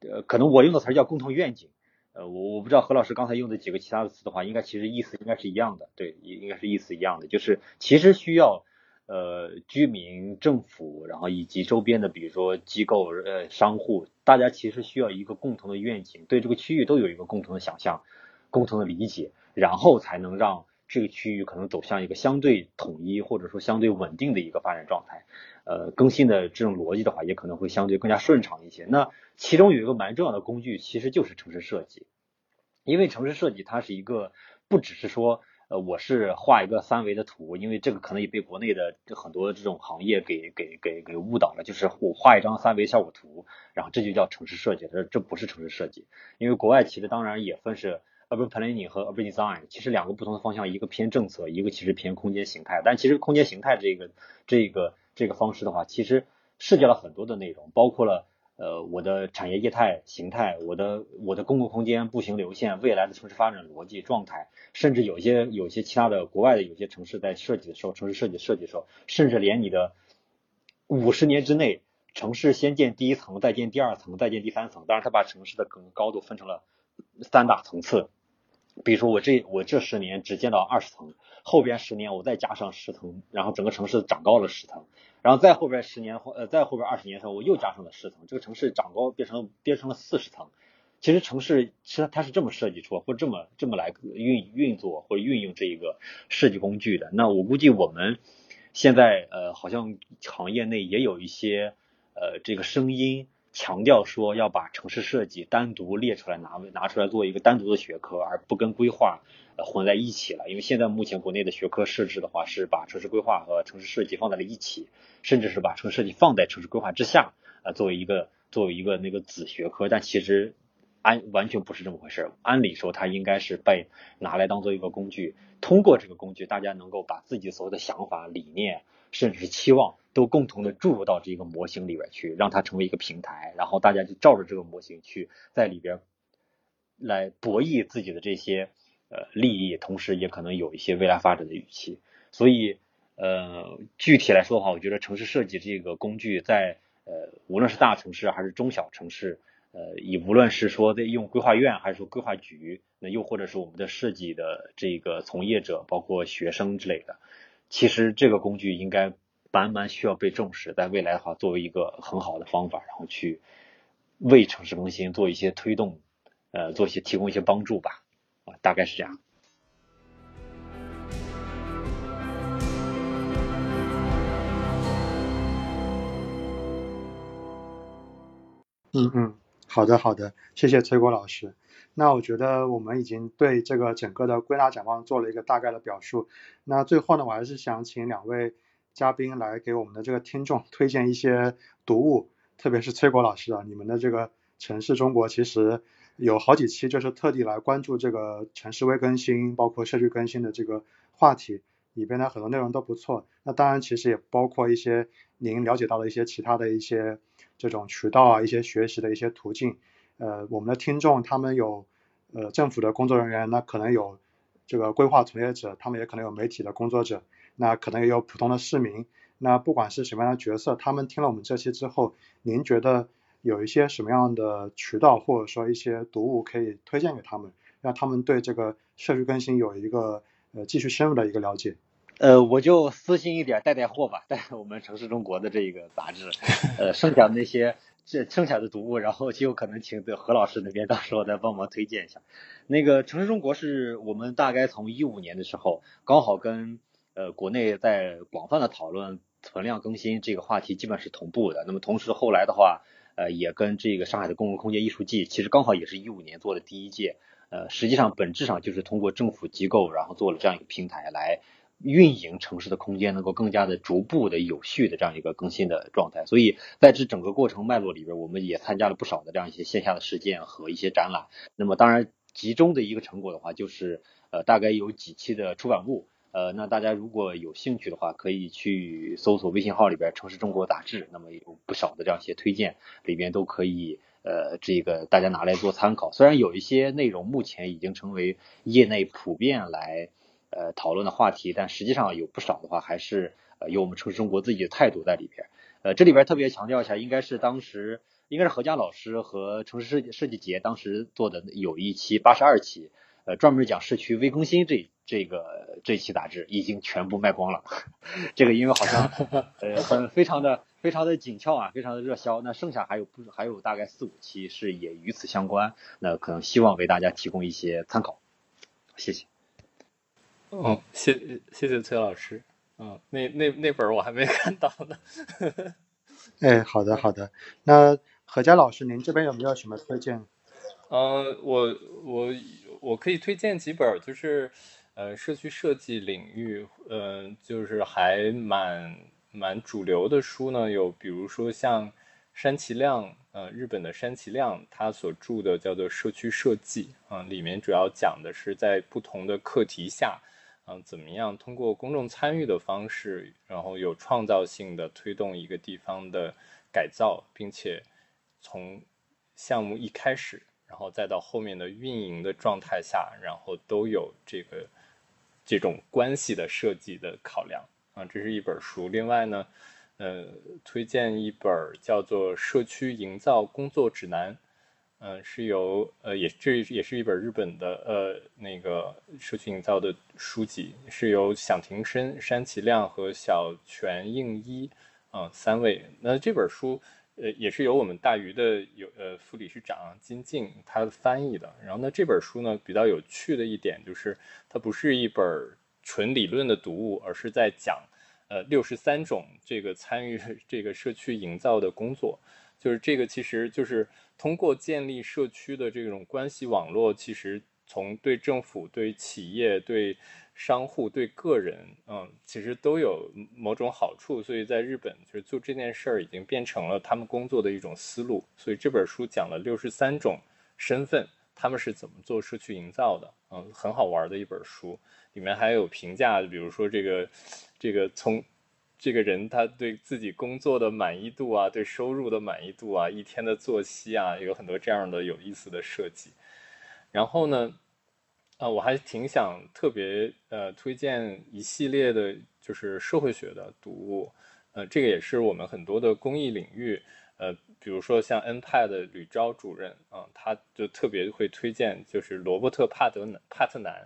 呃，可能我用的词叫共同愿景。呃，我我不知道何老师刚才用的几个其他的词的话，应该其实意思应该是一样的，对，应该是意思一样的，就是其实需要。呃，居民、政府，然后以及周边的，比如说机构、呃，商户，大家其实需要一个共同的愿景，对这个区域都有一个共同的想象、共同的理解，然后才能让这个区域可能走向一个相对统一或者说相对稳定的一个发展状态。呃，更新的这种逻辑的话，也可能会相对更加顺畅一些。那其中有一个蛮重要的工具，其实就是城市设计，因为城市设计它是一个不只是说。呃，我是画一个三维的图，因为这个可能也被国内的很多这种行业给给给给误导了，就是我画一张三维效果图，然后这就叫城市设计，这这不是城市设计，因为国外其实当然也分是 urban planning 和 urban design，其实两个不同的方向，一个偏政策，一个其实偏空间形态，但其实空间形态这个这个这个方式的话，其实涉及了很多的内容，包括了。呃，我的产业业态形态，我的我的公共空间步行流线，未来的城市发展逻辑状态，甚至有些有些其他的国外的有些城市在设计的时候，城市设计设计的时候，甚至连你的五十年之内，城市先建第一层，再建第二层，再建第三层，当然他把城市的可能高度分成了三大层次，比如说我这我这十年只建到二十层，后边十年我再加上十层，然后整个城市长高了十层。然后再后边十年后，呃，再后边二十年的时候，我又加上了十层，这个城市长高变成变成了四十层。其实城市其实它是这么设计出，或这么这么来运运作或者运用这一个设计工具的。那我估计我们现在呃，好像行业内也有一些呃这个声音强调说要把城市设计单独列出来拿拿出来做一个单独的学科，而不跟规划。混在一起了，因为现在目前国内的学科设置的话，是把城市规划和城市设计放在了一起，甚至是把城市设计放在城市规划之下，呃，作为一个作为一个那个子学科，但其实安完全不是这么回事。按理说，它应该是被拿来当做一个工具，通过这个工具，大家能够把自己所有的想法、理念，甚至是期望，都共同的注入到这个模型里边去，让它成为一个平台，然后大家就照着这个模型去在里边来博弈自己的这些。呃，利益同时也可能有一些未来发展的预期，所以呃，具体来说的话，我觉得城市设计这个工具在呃，无论是大城市还是中小城市，呃，以无论是说在用规划院还是说规划局，那又或者是我们的设计的这个从业者，包括学生之类的，其实这个工具应该蛮蛮需要被重视，在未来的话，作为一个很好的方法，然后去为城市更新做一些推动，呃，做一些提供一些帮助吧。啊大概是这样。嗯嗯，好的好的，谢谢崔国老师。那我觉得我们已经对这个整个的归纳展望做了一个大概的表述。那最后呢，我还是想请两位嘉宾来给我们的这个听众推荐一些读物，特别是崔国老师啊，你们的这个城市中国其实有好几期就是特地来关注这个城市微更新，包括社区更新的这个话题，里边的很多内容都不错。那当然，其实也包括一些您了解到的一些其他的一些这种渠道啊，一些学习的一些途径。呃，我们的听众他们有呃政府的工作人员，那可能有这个规划从业者，他们也可能有媒体的工作者。那可能也有普通的市民，那不管是什么样的角色，他们听了我们这期之后，您觉得有一些什么样的渠道或者说一些读物可以推荐给他们，让他们对这个社区更新有一个呃继续深入的一个了解？呃，我就私心一点带带货吧，带我们城市中国的这个杂志，呃，剩下的那些这剩下的读物，然后就可能请这何老师那边到时候再帮忙推荐一下。那个城市中国是我们大概从一五年的时候刚好跟。呃，国内在广泛的讨论存量更新这个话题，基本是同步的。那么同时后来的话，呃，也跟这个上海的公共空间艺术季，其实刚好也是一五年做的第一届。呃，实际上本质上就是通过政府机构，然后做了这样一个平台来运营城市的空间，能够更加的逐步的有序的这样一个更新的状态。所以在这整个过程脉络里边，我们也参加了不少的这样一些线下的实践和一些展览。那么当然，集中的一个成果的话，就是呃，大概有几期的出版物。呃，那大家如果有兴趣的话，可以去搜索微信号里边“城市中国”杂志，那么有不少的这样一些推荐，里边都可以呃这个大家拿来做参考。虽然有一些内容目前已经成为业内普遍来呃讨论的话题，但实际上有不少的话还是呃有我们城市中国自己的态度在里边。呃，这里边特别强调一下，应该是当时应该是何佳老师和城市设计设计节当时做的有一期八十二期。呃，专门讲社区微更新这一这个这期杂志已经全部卖光了，这个因为好像呃很非常的非常的紧俏啊，非常的热销。那剩下还有不还有大概四五期是也与此相关，那可能希望为大家提供一些参考，谢谢。哦，谢谢谢崔老师，嗯，那那那本我还没看到呢。哎，好的好的，那何佳老师，您这边有没有什么推荐？嗯，我我我可以推荐几本，就是呃社区设计领域，呃就是还蛮蛮主流的书呢。有比如说像山崎亮，呃日本的山崎亮，他所著的叫做《社区设计》，啊里面主要讲的是在不同的课题下，嗯怎么样通过公众参与的方式，然后有创造性的推动一个地方的改造，并且从项目一开始。然后再到后面的运营的状态下，然后都有这个这种关系的设计的考量啊，这是一本书。另外呢，呃，推荐一本叫做《社区营造工作指南》，嗯，是由呃也这也是一本日本的呃那个社区营造的书籍，是由响庭深、山崎亮和小泉应一啊三位。那这本书。呃，也是由我们大鱼的有呃副理事长金静他翻译的。然后呢，这本书呢比较有趣的一点就是，它不是一本纯理论的读物，而是在讲呃六十三种这个参与这个社区营造的工作。就是这个其实就是通过建立社区的这种关系网络，其实从对政府、对企业、对商户对个人，嗯，其实都有某种好处，所以在日本就是做这件事儿已经变成了他们工作的一种思路。所以这本书讲了六十三种身份，他们是怎么做社区营造的，嗯，很好玩的一本书。里面还有评价，比如说这个这个从这个人他对自己工作的满意度啊，对收入的满意度啊，一天的作息啊，有很多这样的有意思的设计。然后呢？啊，我还挺想特别呃推荐一系列的，就是社会学的读物，呃，这个也是我们很多的公益领域，呃，比如说像恩派的吕钊主任啊，他就特别会推荐，就是罗伯特帕德帕特南，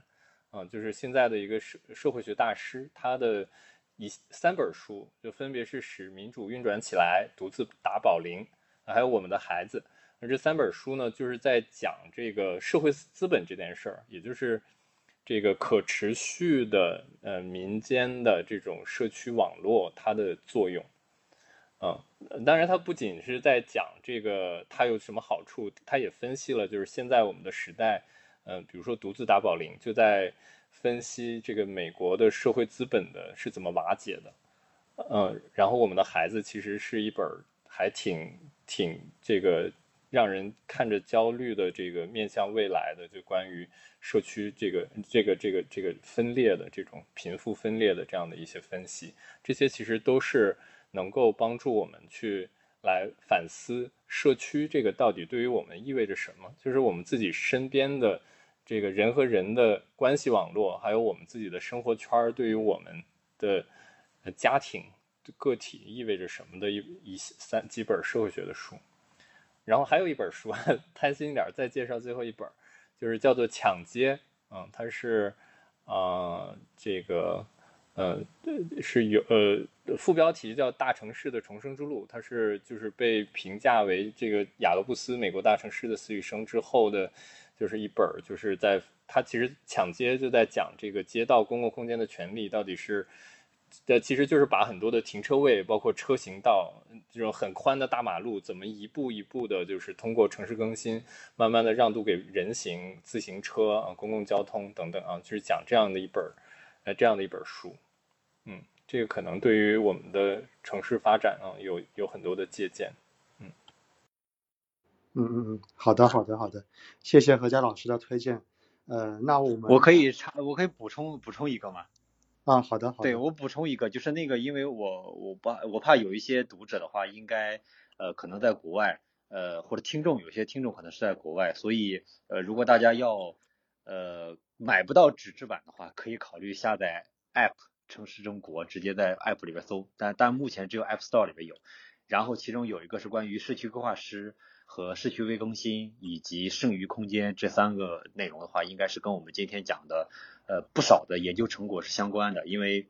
啊，就是现在的一个社社会学大师，他的一三本书就分别是《使民主运转起来》、《独自打保龄》，还有《我们的孩子》。这三本书呢，就是在讲这个社会资本这件事儿，也就是这个可持续的呃民间的这种社区网络它的作用。嗯，当然它不仅是在讲这个它有什么好处，它也分析了就是现在我们的时代，嗯，比如说独自打保龄，就在分析这个美国的社会资本的是怎么瓦解的。嗯，然后我们的孩子其实是一本还挺挺这个让人看着焦虑的这个面向未来的，就关于社区这个这个这个这个分裂的这种贫富分裂的这样的一些分析，这些其实都是能够帮助我们去来反思社区这个到底对于我们意味着什么，就是我们自己身边的这个人和人的关系网络，还有我们自己的生活圈，对于我们的。家庭个体意味着什么的一一三几本社会学的书，然后还有一本书，贪心一点再介绍最后一本，就是叫做《抢劫》，嗯，它是啊这个呃是有呃副标题叫《大城市的重生之路》，它是就是被评价为这个雅各布斯《美国大城市的死与生》之后的，就是一本就是在它其实抢劫就在讲这个街道公共空间的权利到底是。这其实就是把很多的停车位，包括车行道这种很宽的大马路，怎么一步一步的，就是通过城市更新，慢慢的让渡给人行、自行车啊、公共交通等等啊，就是讲这样的一本，呃，这样的一本书。嗯，这个可能对于我们的城市发展啊，有有很多的借鉴。嗯，嗯嗯嗯，好的好的好的，谢谢何佳老师的推荐。呃，那我们我可以插，我可以补充补充一个吗？啊，好的，好的。对我补充一个，就是那个，因为我我怕我怕有一些读者的话，应该呃可能在国外，呃或者听众有些听众可能是在国外，所以呃如果大家要呃买不到纸质版的话，可以考虑下载 App 城市中国，直接在 App 里边搜，但但目前只有 App Store 里边有，然后其中有一个是关于社区规划师。和市区微更新以及剩余空间这三个内容的话，应该是跟我们今天讲的呃不少的研究成果是相关的。因为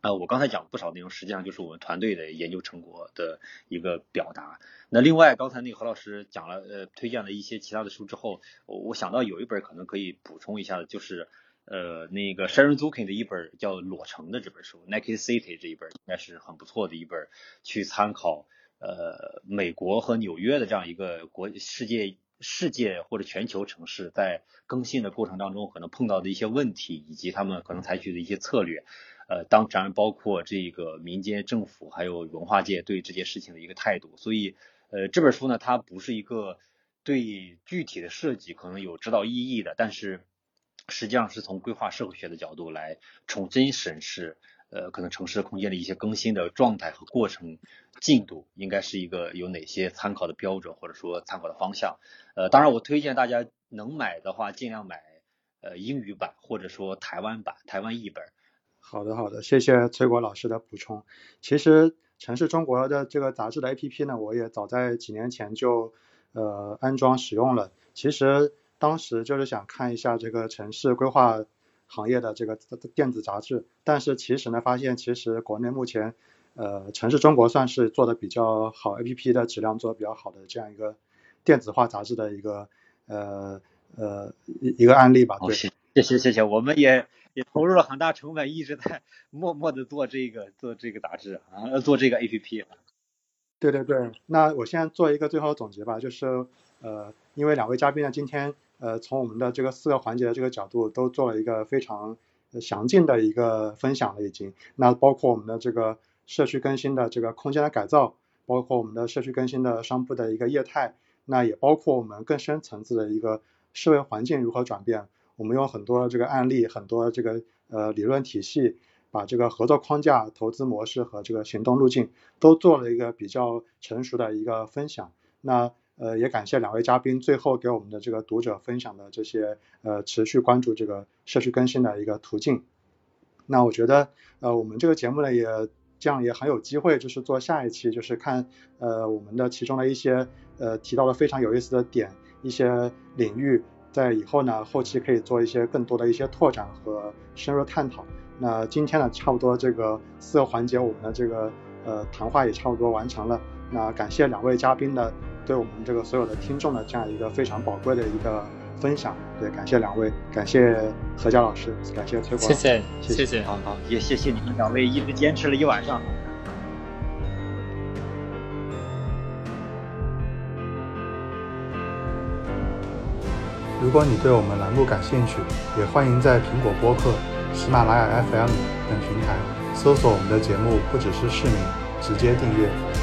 呃我刚才讲不少内容，实际上就是我们团队的研究成果的一个表达。那另外刚才那个何老师讲了呃推荐了一些其他的书之后，我想到有一本可能可以补充一下的，就是呃那个 Sharon Zukin 的一本叫《裸城》的这本书，Naked City 这一本应该是很不错的一本，去参考。呃，美国和纽约的这样一个国世界世界或者全球城市，在更新的过程当中，可能碰到的一些问题，以及他们可能采取的一些策略，呃，当然包括这个民间政府还有文化界对这件事情的一个态度。所以，呃，这本书呢，它不是一个对具体的设计可能有指导意义的，但是实际上是从规划社会学的角度来重新审视。呃，可能城市空间的一些更新的状态和过程进度，应该是一个有哪些参考的标准，或者说参考的方向。呃，当然我推荐大家能买的话，尽量买呃英语版，或者说台湾版、台湾译本。好的，好的，谢谢崔国老师的补充。其实城市中国的这个杂志的 APP 呢，我也早在几年前就呃安装使用了。其实当时就是想看一下这个城市规划。行业的这个电子杂志，但是其实呢，发现其实国内目前，呃，城市中国算是做的比较好，APP 的质量做的比较好的这样一个电子化杂志的一个呃呃一一个案例吧。对，谢谢谢谢，我们也也投入了很大成本，一直在默默的做这个做这个杂志啊，做这个 APP。对对对，那我现在做一个最后的总结吧，就是呃，因为两位嘉宾呢今天。呃，从我们的这个四个环节的这个角度，都做了一个非常详尽的一个分享了，已经。那包括我们的这个社区更新的这个空间的改造，包括我们的社区更新的商铺的一个业态，那也包括我们更深层次的一个社会环境如何转变。我们用很多这个案例，很多这个呃理论体系，把这个合作框架、投资模式和这个行动路径都做了一个比较成熟的一个分享。那。呃，也感谢两位嘉宾最后给我们的这个读者分享的这些呃持续关注这个社区更新的一个途径。那我觉得呃我们这个节目呢也这样也很有机会，就是做下一期，就是看呃我们的其中的一些呃提到的非常有意思的点，一些领域，在以后呢后期可以做一些更多的一些拓展和深入探讨。那今天呢差不多这个四个环节我们的这个呃谈话也差不多完成了。那感谢两位嘉宾的。对我们这个所有的听众的这样一个非常宝贵的一个分享，对，感谢两位，感谢何佳老师，感谢崔国，谢谢，谢谢，好好，也谢谢你们两位一直坚持了一晚上。如果你对我们栏目感兴趣，也欢迎在苹果播客、喜马拉雅 FM 等平台。搜索我们的节目不只是市民，直接订阅。